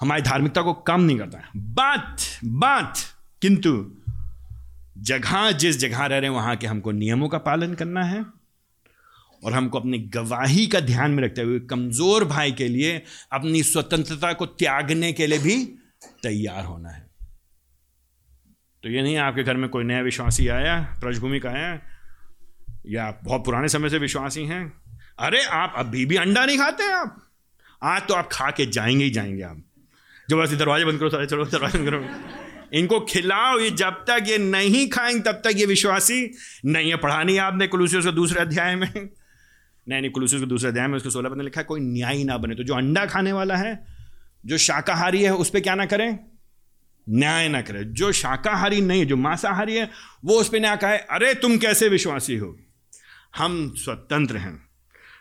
हमारी धार्मिकता को कम नहीं करता। है बात बात किंतु जगह जिस जगह रह रहे हैं वहाँ के हमको नियमों का पालन करना है। और हमको अपनी गवाही का ध्यान में रखते हुए कमज़ोर भाई के लिए, अपनी स्वतंत्रता को त्यागने के लिए भी तैयार होना है। तो ये नहीं आपके घर में कोई नया विश्वासी आया प्रजभूमि का आया, या आप बहुत पुराने समय से विश्वासी हैं? अरे आप अभी भी अंडा नहीं खाते आप। आज तो आप खा के जाएँगे ही जाएँगे आप। ज़बरदस्ती दरवाजे बंद करो, सारे चलो दरवाजे बंद करो। इनको खिलाओ, ये जब तक ये नहीं खाएँगे, तब तक ये विश्वासी, नहीं है, पढ़ा नहीं आपने कुलूसियों के दूसरे अध्याय में। नहीं कुलूसियों के दूसरे अध्याय में उसको सोलह बंद लिखा है, कोई न्याय ना बने। तो जो अंडा खाने वाला है, जो शाकाहारी है, उस पर क्या ना करें? न्याय ना करे। जो शाकाहारी नहीं है जो मांसाहारी है, वो उस पर न्याय कहे, अरे, तुम कैसे विश्वासी हो? हम स्वतंत्र हैं।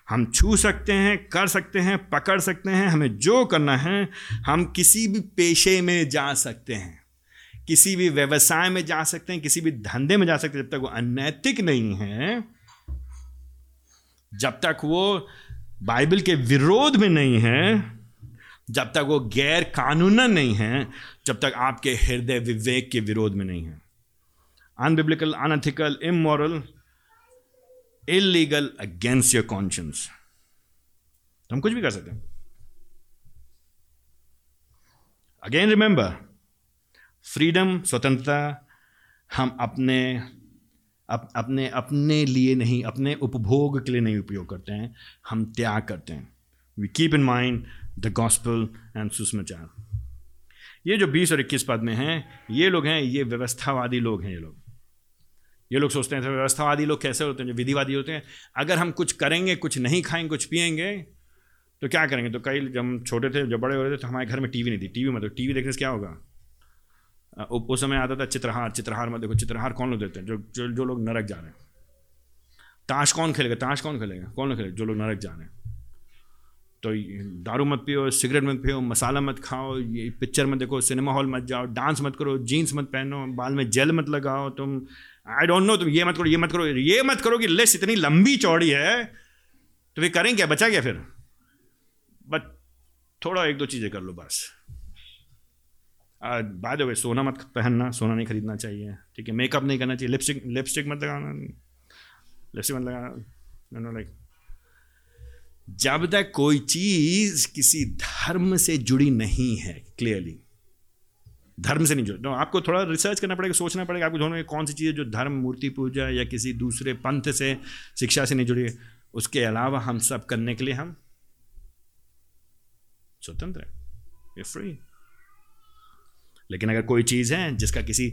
हम छू सकते हैं, कर सकते हैं, पकड़ सकते हैं, हमें जो करना है, हम किसी भी पेशे में जा सकते हैं। किसी भी व्यवसाय में जा सकते हैं, किसी भी धंधे में जा सकते हैं, जब तक वो अनैतिक नहीं है जब तक वो बाइबल के विरोध में नहीं है, जब तक वो गैर कानून नहीं है, जब तक आपके हृदय विवेक के विरोध में नहीं है। Unbiblical unethical immoral illegal against your conscience हम कुछ भी कर सकते हैं। अगेन रिमेंबर फ्रीडम स्वतंत्रता, हम अपने अप, अपने अपने लिए नहीं अपने उपभोग के लिए नहीं उपयोग करते हैं हम त्याग करते हैं। We keep in mind the gospel and सुषमाचार ये जो बीस और इक्कीस पद में हैं ये लोग हैं ये व्यवस्थावादी लोग हैं ये लोग। ये लोग सोचते हैं तो व्यवस्थावादी लोग कैसे होते हैं? जो विधिवादी होते हैं। अगर हम कुछ करेंगे कुछ नहीं खाएँगे कुछ पियेंगे तो क्या करेंगे? तो कई जब हम छोटे थे जब बड़े हो रहे थे तो हमारे घर में टीवी नहीं थी। टीवी मतलब टीवी देखने से क्या होगा? उस समय आता था चित्रहार चित्रहार में देखो, चित्रहार कौन लोग देते हैं? जो जो जो लोग नरक जा रहे हैं। ताश कौन खेलेगा? ताश कौन खेलेगा? कौन लोग खेलेगा? जो लोग नरक जा रहे हैं। तो दारू मत पियो, सिगरेट मत पियो, मसाला मत खाओ, ये पिक्चर मत देखो, सिनेमा हॉल मत जाओ, डांस मत करो, जीन्स मत पहनो, बाल में जेल मत लगाओ, तुम आई डोंट नो तुम ये मत करो, ये मत करो, ये मत करो कि लिस्ट इतनी लंबी चौड़ी है तो फिर करें क्या? बचा क्या फिर? बट थोड़ा एक दो चीज़ें कर लो बस। बाय द वे सोना मत पहनना, सोना नहीं खरीदना चाहिए। ठीक है मेकअप नहीं करना चाहिए। लिपस्टिक लिपस्टिक मत लगाना। लिपस्टिक मत लगाना। नो लाइक जब तक कोई चीज़ किसी धर्म से जुड़ी नहीं है क्लियरली धर्म से नहीं जुड़ी। तो आपको थोड़ा रिसर्च करना पड़ेगा, सोचना पड़ेगा, आपको दोनों कौन सी चीज़ जो धर्म, मूर्ति, पूजा या किसी दूसरे पंथ से, शिक्षा से नहीं जुड़ी है। उसके अलावा हम सब करने के लिए हम स्वतंत्र है। फ्री लेकिन अगर कोई चीज़ है जिसका किसी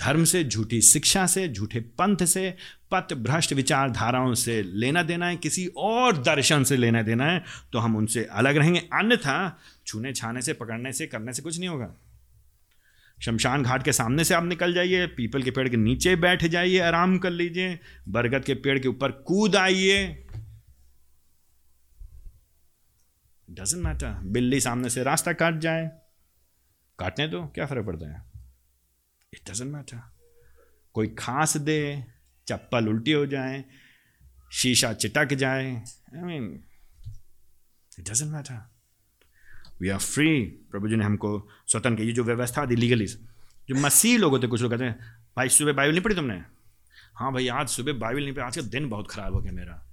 धर्म से, झूठी शिक्षा से, झूठे पंथ से पथ भ्रष्ट विचारधाराओं से लेना देना है, किसी और दर्शन से लेना देना है तो हम उनसे अलग रहेंगे। अन्यथा छूने छाने से, पकड़ने से, करने से कुछ नहीं होगा। शमशान घाट के सामने से आप निकल जाइए, पीपल के पेड़ के नीचे बैठ जाइए, आराम कर लीजिए, बरगद के पेड़ के ऊपर कूद आइए। डजेंट मैटर बिल्ली सामने से रास्ता काट जाए। काटने दो क्या फ़र्क पड़ता है? इट डजेंट मैटर कोई खांस दे चप्पल उल्टी हो जाए शीशा चिटक जाए I mean it doesn't matter we are free प्रभु जी ने हमको स्वतंत्र ये जो व्यवस्था दी लीगली जो मसीह लोग होते कुछ लोग कहते हैं भाई सुबह बाइबल नहीं पढ़ी तुमने? हाँ भाई आज सुबह बाइबल नहीं पढ़ी। आज का दिन बहुत ख़राब हो गया मेरा।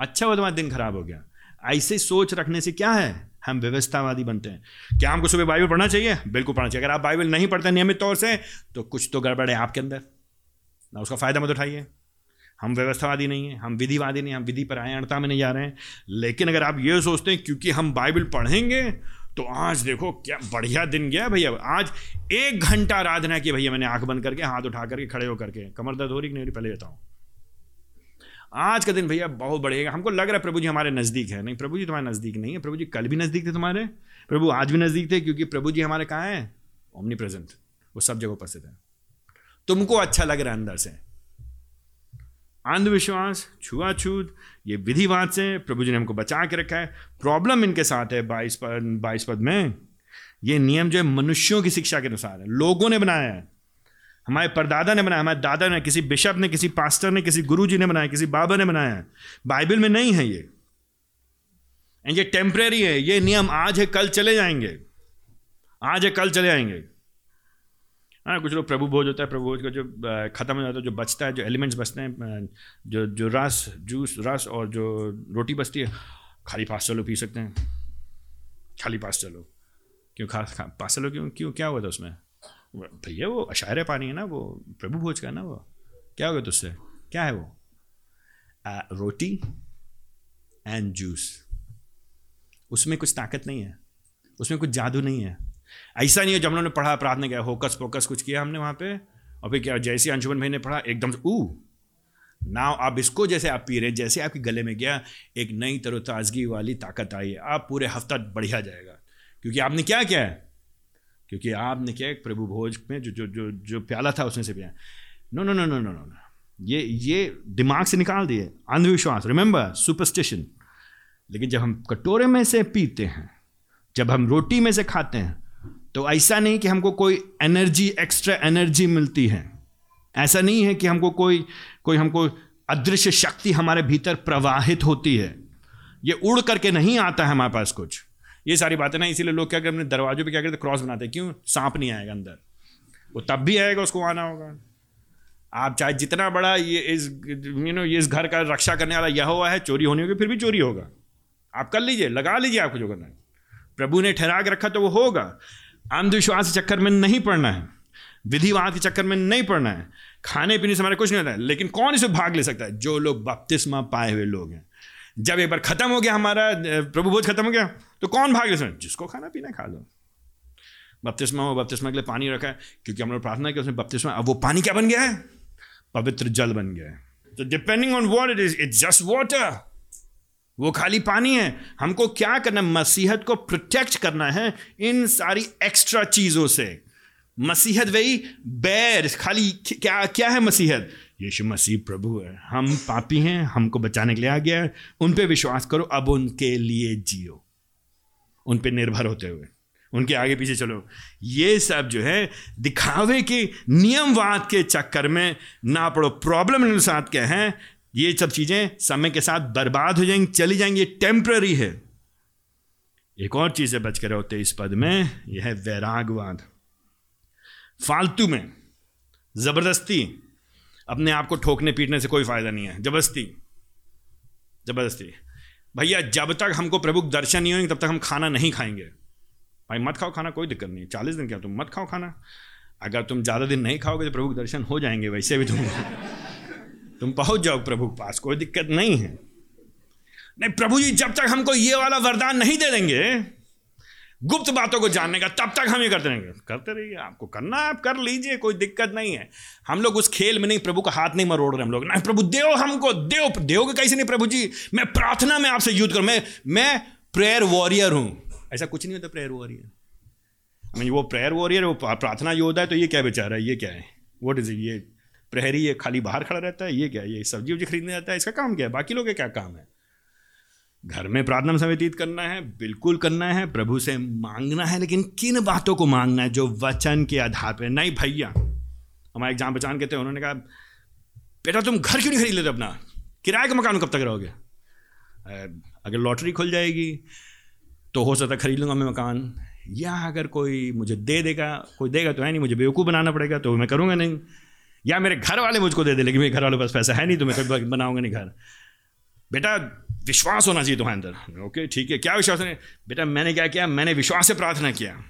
अच्छा हुआ तुम्हारा दिन खराब हो गया। ऐसे सोच रखने से क्या है? हम व्यवस्थावादी बनते हैं। क्या हमको सुबह बाइबल पढ़ना चाहिए? बिल्कुल पढ़ना चाहिए। अगर आप बाइबल नहीं पढ़ते नियमित तौर से तो कुछ तो गड़बड़ है आपके अंदर। ना उसका फ़ायदा मत उठाइए। हम व्यवस्थावादी नहीं हैं, हम विधिवादी नहीं हम विधि पर आए आयणता में नहीं जा रहे हैं। लेकिन अगर आप ये सोचते हैं, क्योंकि हम बाइबल पढ़ेंगे तो आज देखो क्या बढ़िया दिन गया भैया। आज एक घंटा आराधना की भैया मैंने आँख बंद करके, हाथ उठा करके, खड़े होकर के। कमर दर्द हो रही नहीं पहले बताऊँ आज का दिन भैया बहुत बढ़ेगा हमको लग रहा है प्रभु जी हमारे नज़दीक है। नहीं, प्रभु जी तुम्हारे नज़दीक नहीं है। प्रभु जी कल भी नज़दीक थे तुम्हारे। प्रभु आज भी नज़दीक थे क्योंकि प्रभु जी हमारे कहाँ हैं? ओमनी प्रेजेंट वो सब जगह उपस्थित है। तुमको अच्छा लग रहा है अंदर से। अंधविश्वास, छुआछूत, ये विधिवाद से प्रभु जी ने हमको बचा के रखा है। प्रॉब्लम इनके साथ है बाईस पद बाईस पद में। ये नियम जो है मनुष्यों की शिक्षा के अनुसार है। लोगों ने बनाया है। हमारे परदादा ने बनाया हमारे दादा ने किसी बिशप ने किसी पास्टर ने किसी गुरु ने बनाया किसी बाबा ने बनाया। है बाइबल में नहीं है ये। एंड ये टेम्प्रेरी है ये नियम आज है कल चले जाएँगे। आज है कल चले जाएँगे। हाँ कुछ लोग प्रभु भोज होता है प्रभु भोज का जो ख़त्म हो जाता है जो बचता है जो एलिमेंट्स बचते हैं जो जो रस जूस रस और जो रोटी बचती है खाली पास चलो पी सकते हैं। खाली पास चलो क्यों खा, पास चलो क्यों क्यों क्या हुआ था उसमें? भैया वो अशायर पानी है ना वो प्रभु भोज का ना वो। क्या हो गया तुझसे? क्या है वो? आ, रोटी एंड जूस उसमें कुछ ताकत नहीं है। उसमें कुछ जादू नहीं है। ऐसा नहीं है जब उन्होंने पढ़ा प्रार्थना किया होकस पोकस कुछ किया हमने वहाँ पे और फिर क्या जैसे अंशुमन भाई ने पढ़ा एकदम से ऊ नाव आप इसको जैसे आप पी रहे जैसे आपके गले में गया एक नई तरोताजगी वाली ताकत आई आप पूरे हफ़्ता बढ़िया जाएगा। क्योंकि आपने क्या किया है? क्योंकि आपने क्या एक प्रभु भोज में, जो जो जो जो प्याला था उसमें से पिया no no no no no no ये ये दिमाग से निकाल दिए, अंधविश्वास। रिमेंबर सुपरस्टिशन लेकिन जब हम कटोरे में से पीते हैं, जब हम रोटी में से खाते हैं तो ऐसा नहीं कि हमको कोई एनर्जी एक्स्ट्रा एनर्जी मिलती है। ऐसा नहीं है कि हमको कोई कोई हमको अदृश्य शक्ति हमारे भीतर प्रवाहित होती है। ये उड़ करके नहीं आता है हमारे पास कुछ। ये सारी बातें ना, इसीलिए लोग क्या करते हैं दरवाजों पे क्या करते क्रॉस बनाते हैं। क्यों? सांप नहीं आएगा अंदर। वो तब भी आएगा, उसको आना होगा। आप चाहे जितना बड़ा ये इस यू नो ये इस घर का रक्षा करने वाला यह हुआ है, चोरी होने होगी, फिर भी चोरी होगा। आप कर लीजिए, लगा लीजिए आपको जो करना है। प्रभु ने ठहरा के रखा तो वो होगा। अंधविश्वास के चक्कर में नहीं पड़ना है। विधिवाद के चक्कर में नहीं पड़ना है। खाने पीने से हमारे कुछ नहीं होता है। लेकिन कौन इसे भाग ले सकता है? जो लोग बपतिस्मा पाए हुए लोग हैं। जब एक बार खत्म हो गया हमारा, प्रभु बोझ खत्म हो गया। तो कौन भाग सकता जिसको खाना पीना खा लो। बपतिस्मा हो, बपतिस्मा के लिए पानी रखा है, क्योंकि हम लोग प्रार्थना किया उसमें बपतिस्मा, अब वो पानी क्या बन गया है? पवित्र जल बन गया है। तो depending on what it is it's just water वो खाली पानी है। हमको क्या करना मसीहत को प्रोटेक्ट करना है इन सारी एक्स्ट्रा चीज़ों से। मसीहत वही, बैर, खाली क्या क्या है मसीहत? यीशु मसीह प्रभु है। हम पापी हैं, हमको बचाने के लिए आ गया है उन पे विश्वास करो, अब उनके लिए जियो। उन पर निर्भर होते हुए। उनके आगे पीछे चलो। ये सब जो है, दिखावे के नियमवाद के चक्कर में ना पड़ो। प्रॉब्लम साथ क्या हैं, ये सब चीज़ें समय के साथ बर्बाद हो जाएँगी, चली जाएँगी। टेम्प्ररी है। एक और चीज़ से बच कर होते इस पद में, यह है वैरागवाद। फालतू में ज़बरदस्ती, अपने आप को ठोकने पीटने से कोई फ़ायदा नहीं है। ज़बरदस्ती। ज़बरदस्ती। भैया, जब तक हमको प्रभु दर्शन नहीं होंगे, तब तक हम खाना नहीं खाएँगे। भाई, मत खाओ खाना, कोई दिक्कत नहीं है। चालीस दिन क्या, तुम मत खाओ खाना। अगर तुम ज़्यादा दिन नहीं खाओगे तो प्रभु दर्शन हो जाएँगे, वैसे भी तुम *laughs* तुम पहुँच जाओ प्रभु के पास, कोई दिक्कत नहीं है। नहीं, प्रभु जी, जब तक हमको ये वाला वरदान नहीं दे देंगे गुप्त बातों को जानने का, तब तक हम ये करते रहेंगे। करते रहिए, आपको करना आप कर लीजिए, कोई दिक्कत नहीं है। हम लोग उस खेल में नहीं, प्रभु का हाथ नहीं मरोड़ रहे हम लोग। नहीं, प्रभु देव हमको देव देव के कैसे नहीं प्रभु जी? मैं प्रार्थना में आपसे युद्ध करूँ। मैं मैं प्रेयर वॉरियर हूँ। ऐसा कुछ नहीं होता प्रेयर वॉरियर मीन वो प्रेयर वॉरियर वो प्रार्थना योद्धा है तो ये क्या बेचारा है? ये क्या है? वॉट इज़ ये प्रहरी, ये खाली बाहर खड़ा रहता है? ये क्या ये सब्ज़ी वब्जी खरीदने जाता है? इसका काम क्या है? बाकी लोग क्या काम है? घर में प्रार्थना समय व्यतीत करना है, बिल्कुल करना है, प्रभु से मांगना है, लेकिन किन बातों को मांगना है जो वचन के आधार पर? नहीं भैया हमारे एग्ज़ाम पहचान कहते हैं, उन्होंने कहा, बेटा तुम घर क्यों नहीं खरीद लेते अपना? किराए का मकान कब तक रहोगे? अगर लॉटरी खुल जाएगी तो हो सकता खरीद लूँगा मैं मकान। या अगर कोई मुझे दे देगा, कोई देगा तो है नहीं, मुझे बेवकूफ़ बनाना पड़ेगा तो मैं करूँगा नहीं। या मेरे घर वाले मुझको दे दे, लेकिन मेरे घर वालों पास पैसा है नहीं तो मैं कभी बनाऊँगा नहीं घर। बेटा विश्वास होना चाहिए तुम्हारे अंदर। ओके ठीक है, क्या विश्वास है? बेटा, मैंने क्या किया? मैंने विश्वास से प्रार्थना किया।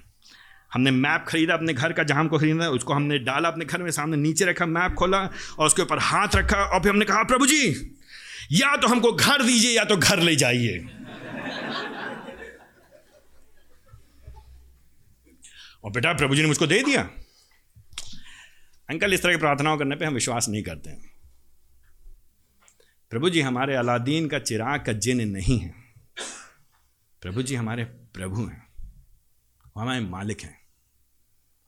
हमने मैप खरीदा अपने घर का, जहाँ हमको खरीदा उसको हमने डाला अपने घर में, सामने नीचे रखा, मैप खोला और उसके ऊपर हाथ रखा और फिर हमने कहा, प्रभु जी, या तो हमको घर दीजिए, या तो घर ले जाइए। और बेटा, प्रभु जी ने मुझको दे दिया। अंकल, इस तरह की प्रार्थनाओं करने पे हम विश्वास नहीं करते प्रभु जी, हमारे अलादीन का चिराग का जिन नहीं है। प्रभु जी, हमारे प्रभु हैं। हमारे मालिक हैं।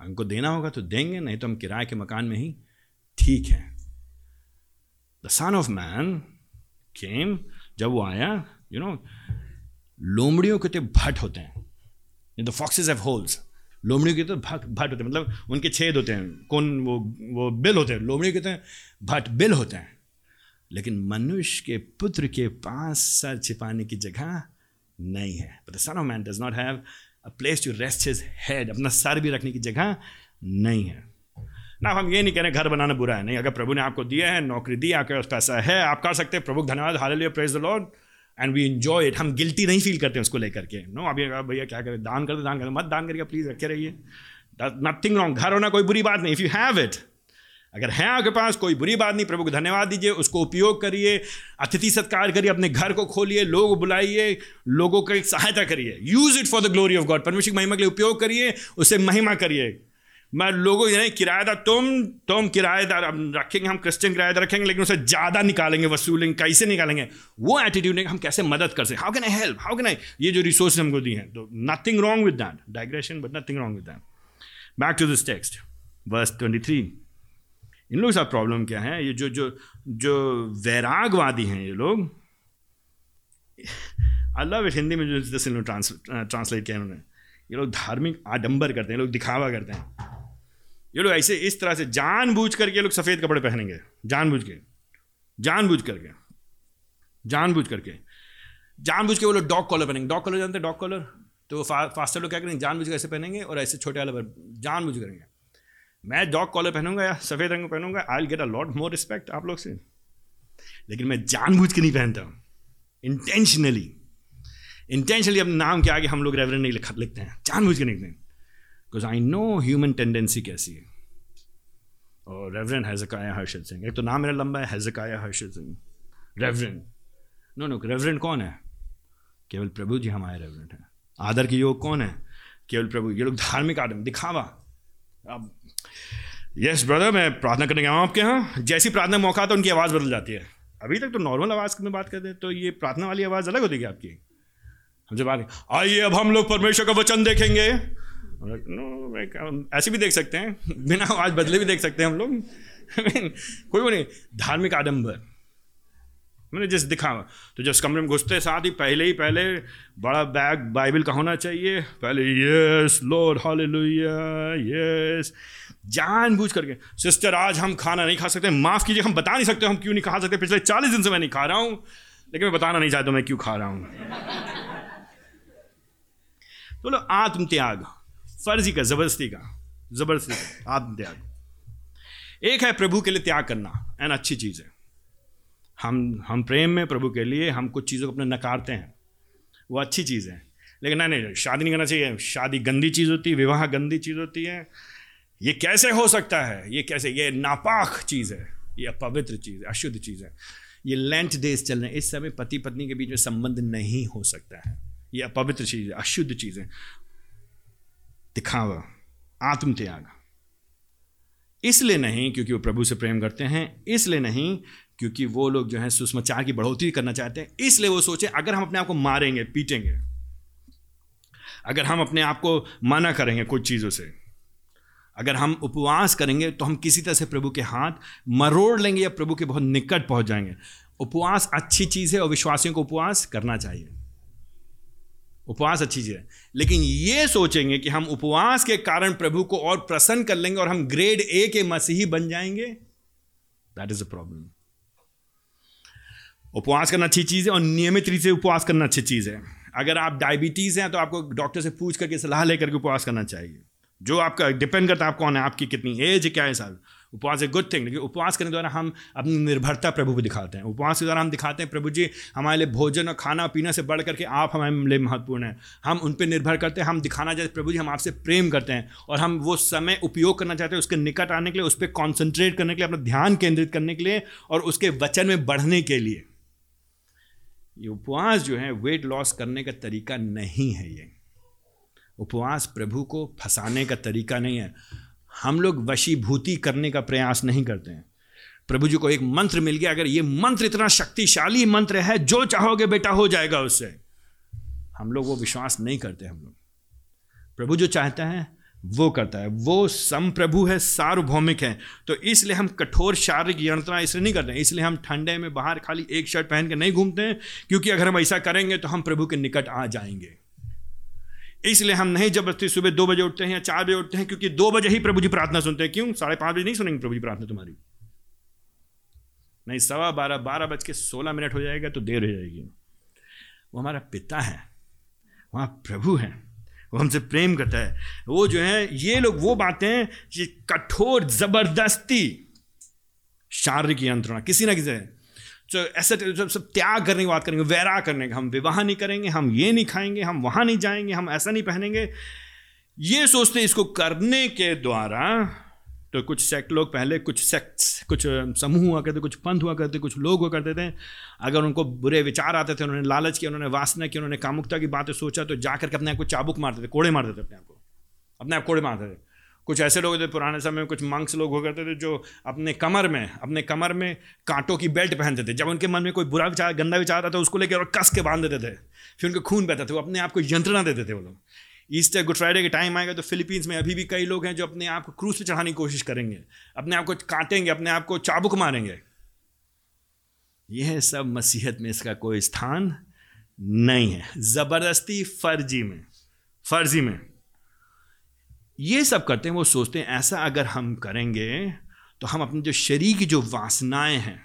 हमको देना होगा तो देंगे, नहीं तो हम किराए के मकान में ही ठीक है। The son of man came जब वो आया यू नो लोमड़ियों के तो भट होते हैं। द फॉक्सेस हैव होल्स लोमड़ियों के तो भट भट होते हैं। मतलब उनके छेद होते हैं। कौन, वो वो बिल होते हैं। लोमड़ियों के हैं भट बिल होते हैं। लेकिन मनुष्य के पुत्र के पास सर छिपाने की जगह नहीं है। But the son of man does not have a place to rest his head अपना सर भी रखने की जगह नहीं है। ना, हम ये नहीं कह रहे घर बनाना बुरा है। नहीं, अगर प्रभु ने आपको दिया है, नौकरी दी, आपके पास पैसा है, आप कर सकते हैं। प्रभु धन्यवाद हाल praise the Lord and we enjoy it हम गिल्टी नहीं फील करते हैं उसको लेकर के। नो अभी भैया क्या करें, दान कर दो, दान कर दो। मत दान करके प्लीज़ रखे रहिए। नथिंग रॉन्ग घर होना कोई बुरी बात नहीं। इफ़ यू हैव इट अगर है आपके पास, कोई बुरी बात नहीं, प्रभु को धन्यवाद दीजिए, उसको उपयोग करिए, अतिथि सत्कार करिए, अपने घर को खोलिए, लोग बुलाइए, लोगों की सहायता करिए। Use it for the glory of God परमेश्वर महिमा के लिए उपयोग करिए, उसे महिमा करिए। मैं लोगों यानी किराएदार, तुम तुम किराएदार रखेंगे, हम क्रिश्चियन किराएदार रखेंगे, लेकिन उसे ज़्यादा निकालेंगे, वसूलेंगे, कैसे निकालेंगे? वो एटीट्यूड हम कैसे मदद कर सकते how can I help how can I ये जो रिसोर्स हमको दी हैं तो nothing wrong with that digression but nothing wrong with that back to this text verse twenty three इन लोगों के साथ प्रॉब्लम क्या है? ये जो जो जो वैरागवादी हैं ये लोग अल्लाह हिंदी में जो जैसे ट्रांसलेट किया उन्होंने। ये लोग धार्मिक आडंबर करते हैं लोग दिखावा करते हैं। ये लोग ऐसे इस तरह से जानबूझ करके ये लोग सफ़ेद कपड़े पहनेंगे जानबूझ के जानबूझ करके जानबूझ करके। जानबूझ के वो लोग डॉग कॉलर पहनेंगे। डॉग कॉलर जानते हैं? डॉग कॉलर तो वो फा, फास्टर लोग क्या करेंगे? जानबूझ के ऐसे पहनेंगे और ऐसे छोटे वाले जानबूझ करेंगे। मैं डॉग कॉलर पहनूँगा या सफ़ेद रंग पहनूँगा I will get a lot more respect आप लोग से। लेकिन मैं जानबूझ के नहीं पहनता इंटेंशनली इंटेंशनली अपने नाम के आगे हम लोग रेवरेंट नहीं लिख लिखते हैं। जानबूझ के नहीं लिखते because I know human tendency कैसी है। और रेवरेंट हैजकाया हर्षद सिंह एक तो नाम मेरा लंबा है हैजकाया Harshad Singh reverend no no reverend कौन है? केवल प्रभु जी हमारे रेवरेंट हैं। आदर के योग कौन है? केवल प्रभु, ये लोग धार्मिक आदमी। दिखावा। अब यस ब्रदर मैं प्रार्थना करने गया हूँ आपके यहाँ। जैसी प्रार्थना मौका आता है, उनकी आवाज़ बदल जाती है। अभी तक तो नॉर्मल आवाज़ में बात करते हैं तो ये प्रार्थना वाली आवाज़ अलग होती है आपकी? हमसे बात आइए, अब हम लोग परमेश्वर का वचन देखेंगे। ऐसे भी देख सकते हैं, बिना आवाज़ बदले भी देख सकते हैं हम लोग। कोई वो नहीं, धार्मिक आडम्बर मैंने जैसे दिखा तो जिस कमरे में घुसते साथ ही पहले ही पहले बड़ा बैग बाइबल का होना चाहिए। पहले यस लॉर्ड हालेलुया यस जान बूझ करके सिस्टर, आज हम खाना नहीं खा सकते, माफ़ कीजिए, हम बता नहीं सकते, हम क्यों नहीं खा सकते, पिछले चालीस दिन से मैं नहीं खा रहा हूँ, लेकिन मैं बताना नहीं चाहता, मैं क्यों खा रहा हूँ? तो लो आत्म त्याग फर्जी का, ज़बरदस्ती का ज़बरदस्ती का आत्म त्याग एक है प्रभु के लिए त्याग करना, एन अच्छी चीज़ है। हम हम प्रेम में प्रभु के लिए हम कुछ चीज़ों को अपने नकारते हैं, वो अच्छी चीज़ है। लेकिन नहीं नहीं, शादी नहीं करना चाहिए, शादी गंदी चीज़ होती है विवाह गंदी चीज़ होती है ये कैसे हो सकता है? ये कैसे, ये नापाक चीज़ है, ये अपवित्र चीज़ है, अशुद्ध चीज़ है। ये लेंट डेज़ चल रहे हैं। इस समय पति पत्नी के बीच में संबंध नहीं हो सकता है। ये अपवित्र चीज़ है, अशुद्ध चीज़ है। दिखावा आत्म त्याग इसलिए नहीं क्योंकि वो प्रभु से प्रेम करते हैं, इसलिए नहीं क्योंकि वो लोग जो है सुषमाचार की बढ़ोतरी करना चाहते हैं, इसलिए वो सोचे, अगर हम अपने आप को मारेंगे, पीटेंगे, अगर हम अपने आप को मना करेंगे कुछ चीज़ों से अगर हम उपवास करेंगे तो हम किसी तरह से प्रभु के हाथ मरोड़ लेंगे या प्रभु के बहुत निकट पहुँच जाएँगे। उपवास अच्छी चीज़ है और विश्वासियों को उपवास करना चाहिए। उपवास अच्छी चीज़ है। लेकिन ये सोचेंगे कि हम उपवास के कारण प्रभु को और प्रसन्न कर लेंगे और हम ग्रेड ए के मसीही बन जाएँगे। दैट इज़ अ प्रॉब्लम उपवास करना अच्छी चीज़ है और नियमित रीति से उपवास करना अच्छी चीज़ है। अगर आप डायबिटीज़ हैं तो आपको डॉक्टर से पूछ करके सलाह लेकर के उपवास करना चाहिए। जो आपका डिपेंड करता है आप कौन है, आपकी कितनी एज क्या है साहब उपवास ए गुड थिंग लेकिन उपवास करने द्वारा हम अपनी निर्भरता प्रभु को दिखाते हैं। उपवास के द्वारा हम दिखाते हैं, प्रभु जी, हमारे लिए भोजन और खाना पीना से बढ़ करके आप हमारे लिए महत्वपूर्ण हैं। हम उन पर निर्भर करते हैं, हम दिखाना चाहते प्रभु जी, हम आपसे प्रेम करते हैं और हम वो समय उपयोग करना चाहते हैं उसके निकट आने के लिए, उस पर कॉन्सेंट्रेट करने के लिए, अपना ध्यान केंद्रित करने के लिए और उसके वचन में बढ़ने के लिए। ये उपवास जो है वेट लॉस करने का तरीका नहीं है ये। उपवास प्रभु को फंसाने का तरीका नहीं है। हम लोग वशीभूति करने का प्रयास नहीं करते हैं। प्रभु जी को एक मंत्र मिल गया, अगर ये मंत्र इतना शक्तिशाली मंत्र है, जो चाहोगे बेटा हो जाएगा उससे। हम लोग वो विश्वास नहीं करते हम लोग। प्रभु जो चाहता है, वो करता है। वो संप्रभु है, सार्वभौमिक है। तो इसलिए हम कठोर शारीरिक यंत्रणा इसलिए नहीं करते इसलिए हम ठंडे में बाहर खाली एक शर्ट पहन के नहीं घूमते हैं, क्योंकि अगर हम ऐसा करेंगे तो हम प्रभु के निकट आ जाएँगे। इसलिए हम नहीं ज़बरदस्ती सुबह दो बजे उठते हैं या चार बजे उठते हैं, क्योंकि दो बजे ही प्रभु जी प्रार्थना सुनते हैं। क्यों? साढ़े पाँच बजे नहीं सुनेंगे प्रभु जी प्रार्थना तुम्हारी। नहीं, सवा बारह बारह बज के सोलह मिनट हो जाएगा तो देर हो जाएगी। वो हमारा पिता है, वहाँ प्रभु है, वो हमसे प्रेम करता है। वो जो है, ये लोग वो बातें कठोर, ज़बरदस्ती शारीरिक यंत्रणा, किसी ना किसी ऐसे सब सब त्याग करने की बात करेंगे वैरा करने का, हम विवाह नहीं करेंगे, हम ये नहीं खाएँगे, हम वहाँ नहीं जाएँगे, हम ऐसा नहीं पहनेंगे। ये सोचते इसको करने के द्वारा तो कुछ सेक्ट लोग पहले कुछ सेक्ट्स कुछ समूह हुआ करते, कुछ पंथ हुआ करते, कुछ लोग हुआ करते थे। अगर उनको बुरे विचार आते थे, उन्होंने लालच किया, उन्होंने वासना की, उन्होंने कामुकता की बातें सोचा तो जाकर के अपने आप को चाबुक मारते थे, कोड़े मारते थे अपने आप को। अपने आप कोड़े मारते थे। कुछ ऐसे लोग थे, पुराने समय में कुछ मंक्स लोग हुआ करते थे जो अपने कमर में, अपने कमर में कांटों की बेल्ट पहनते थे। जब उनके मन में कोई बुरा विचार, गंदा विचार आता था, उसको लेकर और कस के बाँध देते थे। फिर उनके खून बहता था, वो अपने आप को यंत्रणा देते थे वो लोग। ईस्टर, गुड फ्राइडे के टाइम आएगा तो फिलीपींस में अभी भी कई लोग हैं जो अपने आप को क्रूज पे चढ़ाने की कोशिश करेंगे। अपने आप को काटेंगे, अपने आप को चाबुक मारेंगे। यह सब मसीहत में इसका कोई स्थान नहीं है। ज़बरदस्ती फर्जी में फर्जी में। ये सब करते हैं, वो सोचते हैं, ऐसा अगर हम करेंगे तो हम अपने जो शरीर की जो वासनाएँ हैं,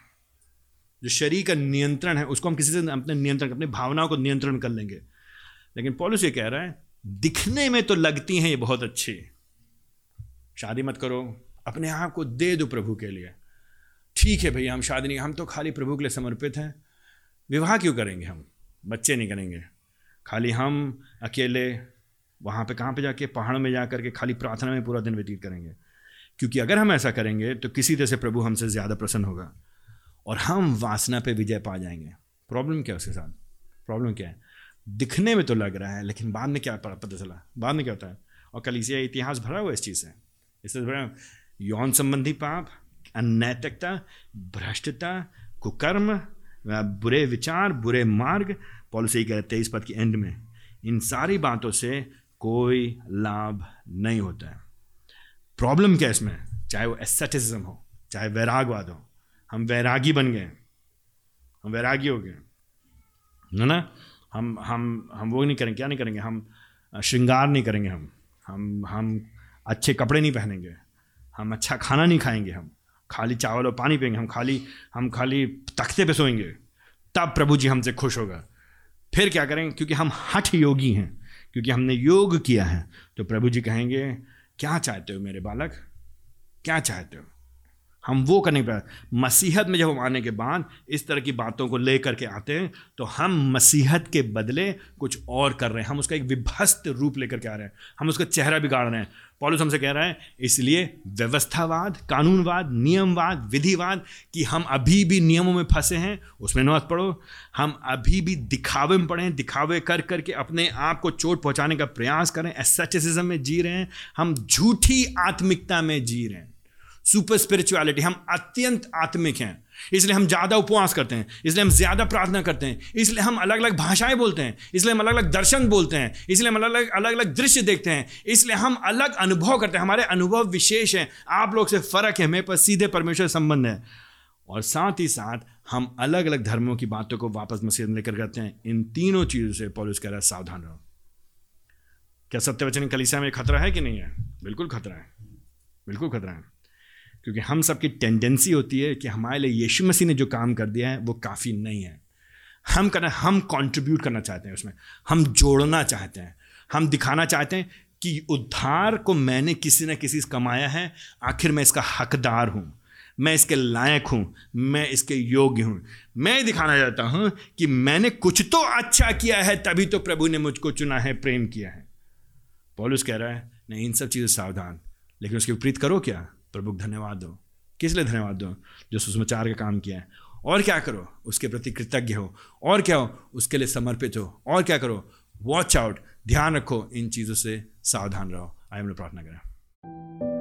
जो शरीर का नियंत्रण है, उसको हम किसी से अपने नियंत्रण, अपनी भावनाओं को नियंत्रण कर लेंगे। लेकिन पॉलिस ये कह रहा है, दिखने में तो लगती हैं ये बहुत अच्छी। शादी मत करो, अपने आप को दे दो प्रभु के लिए। ठीक है भैया, हम शादी नहीं, हम तो खाली प्रभु के लिए समर्पित हैं। विवाह क्यों करेंगे हम? बच्चे नहीं करेंगे। खाली हम अकेले वहाँ पे कहाँ पे जाके, पहाड़ों में जा करके खाली प्रार्थना में पूरा दिन व्यतीत करेंगे। क्योंकि अगर हम ऐसा करेंगे तो किसी तरह से प्रभु हमसे ज़्यादा प्रसन्न होगा। और हम वासना पे विजय पा जाएँगे। प्रॉब्लम क्या है उसके साथ? प्रॉब्लम क्या है? दिखने में तो लग रहा है, लेकिन बाद में क्या पता चला? बाद में क्या होता है? और कल इसी इतिहास भरा हुआ इस चीज़ से। इससे भरा यौन संबंधी पाप, अनैतिकता, भ्रष्टता, कुकर्म बुरे विचार, बुरे मार्ग। पॉलिसी कहते हैं तेईस पद के एंड में। इन सारी बातों से कोई लाभ नहीं होता है। प्रॉब्लम क्या इसमें? चाहे वो एस्थेटिज्म हो, चाहे वैरागवाद हो, हम वैरागी बन गए हम वैरागी हो गए है। ना? हम हम हम वो नहीं करेंगे, क्या नहीं करेंगे? हम श्रृंगार नहीं करेंगे हम। हम हम अच्छे कपड़े नहीं पहनेंगे। हम अच्छा खाना नहीं खाएँगे हम। खाली चावल और पानी पियेंगे हम खाली हम खाली तख्ते पे सोएँगे। तब प्रभु जी हमसे खुश होगा। फिर क्या करेंगे क्योंकि हम हठ योगी हैं। क्योंकि हमने योग किया है। तो प्रभु जी कहेंगे, क्या चाहते हो मेरे बालक? क्या चाहते हो? हम वो करने के मसीहत में जब हम आने के बाद इस तरह की बातों को लेकर के आते हैं तो हम मसीहत के बदले कुछ और कर रहे हैं। हम उसका एक विभस्त रूप लेकर के आ रहे हैं। हम उसका चेहरा बिगाड़ रहे हैं। पॉलिस हमसे कह रहा है, इसलिए व्यवस्थावाद, कानूनवाद, नियमवाद, विधिवाद, कि हम अभी भी नियमों में फंसे हैं, उसमें मत पढ़ो हम अभी भी दिखावे में पड़े दिखावे कर करके अपने आप को चोट पहुँचाने का प्रयास करें एसेटिज्म में जी रहे हैं, हम झूठी आत्मिकता में जी रहे हैं। Super spirituality. हम अत्यंत आत्मिक हैं। इसलिए हम ज़्यादा उपवास करते हैं। इसलिए हम ज़्यादा प्रार्थना करते हैं। इसलिए हम अलग अलग भाषाएँ बोलते हैं। इसलिए हम अलग अलग दर्शन बोलते हैं। इसलिए हम अलग अलग अलग दृश्य देखते हैं। इसलिए हम अलग अनुभव करते हैं। हमारे अनुभव विशेष हैं। आप लोग से फ़र्क है। मेरे पर सीधे परमेश्वर संबंध है। और साथ ही साथ हम अलग अलग धर्मों की बातों को वापस मसीह लेकर करते हैं। इन तीनों चीज़ों से पॉलिस है, सावधान रहो। क्या सत्यवचन कलिसिया में खतरा है कि नहीं है? बिल्कुल खतरा है। बिल्कुल खतरा है। क्योंकि हम सबकी टेंडेंसी होती है कि हमारे लिए यीशु मसीह ने जो काम कर दिया है, वो काफ़ी नहीं है। हम करना, हम कंट्रीब्यूट करना चाहते हैं उसमें। हम जोड़ना चाहते हैं। हम दिखाना चाहते हैं कि उद्धार को मैंने किसी न किसी से कमाया है। आखिर मैं इसका हकदार हूँ। मैं इसके लायक हूँ। मैं इसके योग्य हूँ। मैं दिखाना चाहता हूँ कि मैंने कुछ तो अच्छा किया है, तभी तो प्रभु ने मुझको चुना है, प्रेम किया है। पॉलिस कह रहा है, नहीं, इन सब चीज़ों सावधान। लेकिन उसके विपरीत करो क्या? प्रभु धन्यवाद दो। किस लिए धन्यवाद दो? जो सुषमाचार का काम किया है। और क्या करो? उसके प्रति कृतज्ञ हो। और क्या हो? उसके लिए समर्पित हो। और क्या करो? वॉच आउट ध्यान रखो। इन चीज़ों से सावधान रहो। आई एम प्रार्थना करें।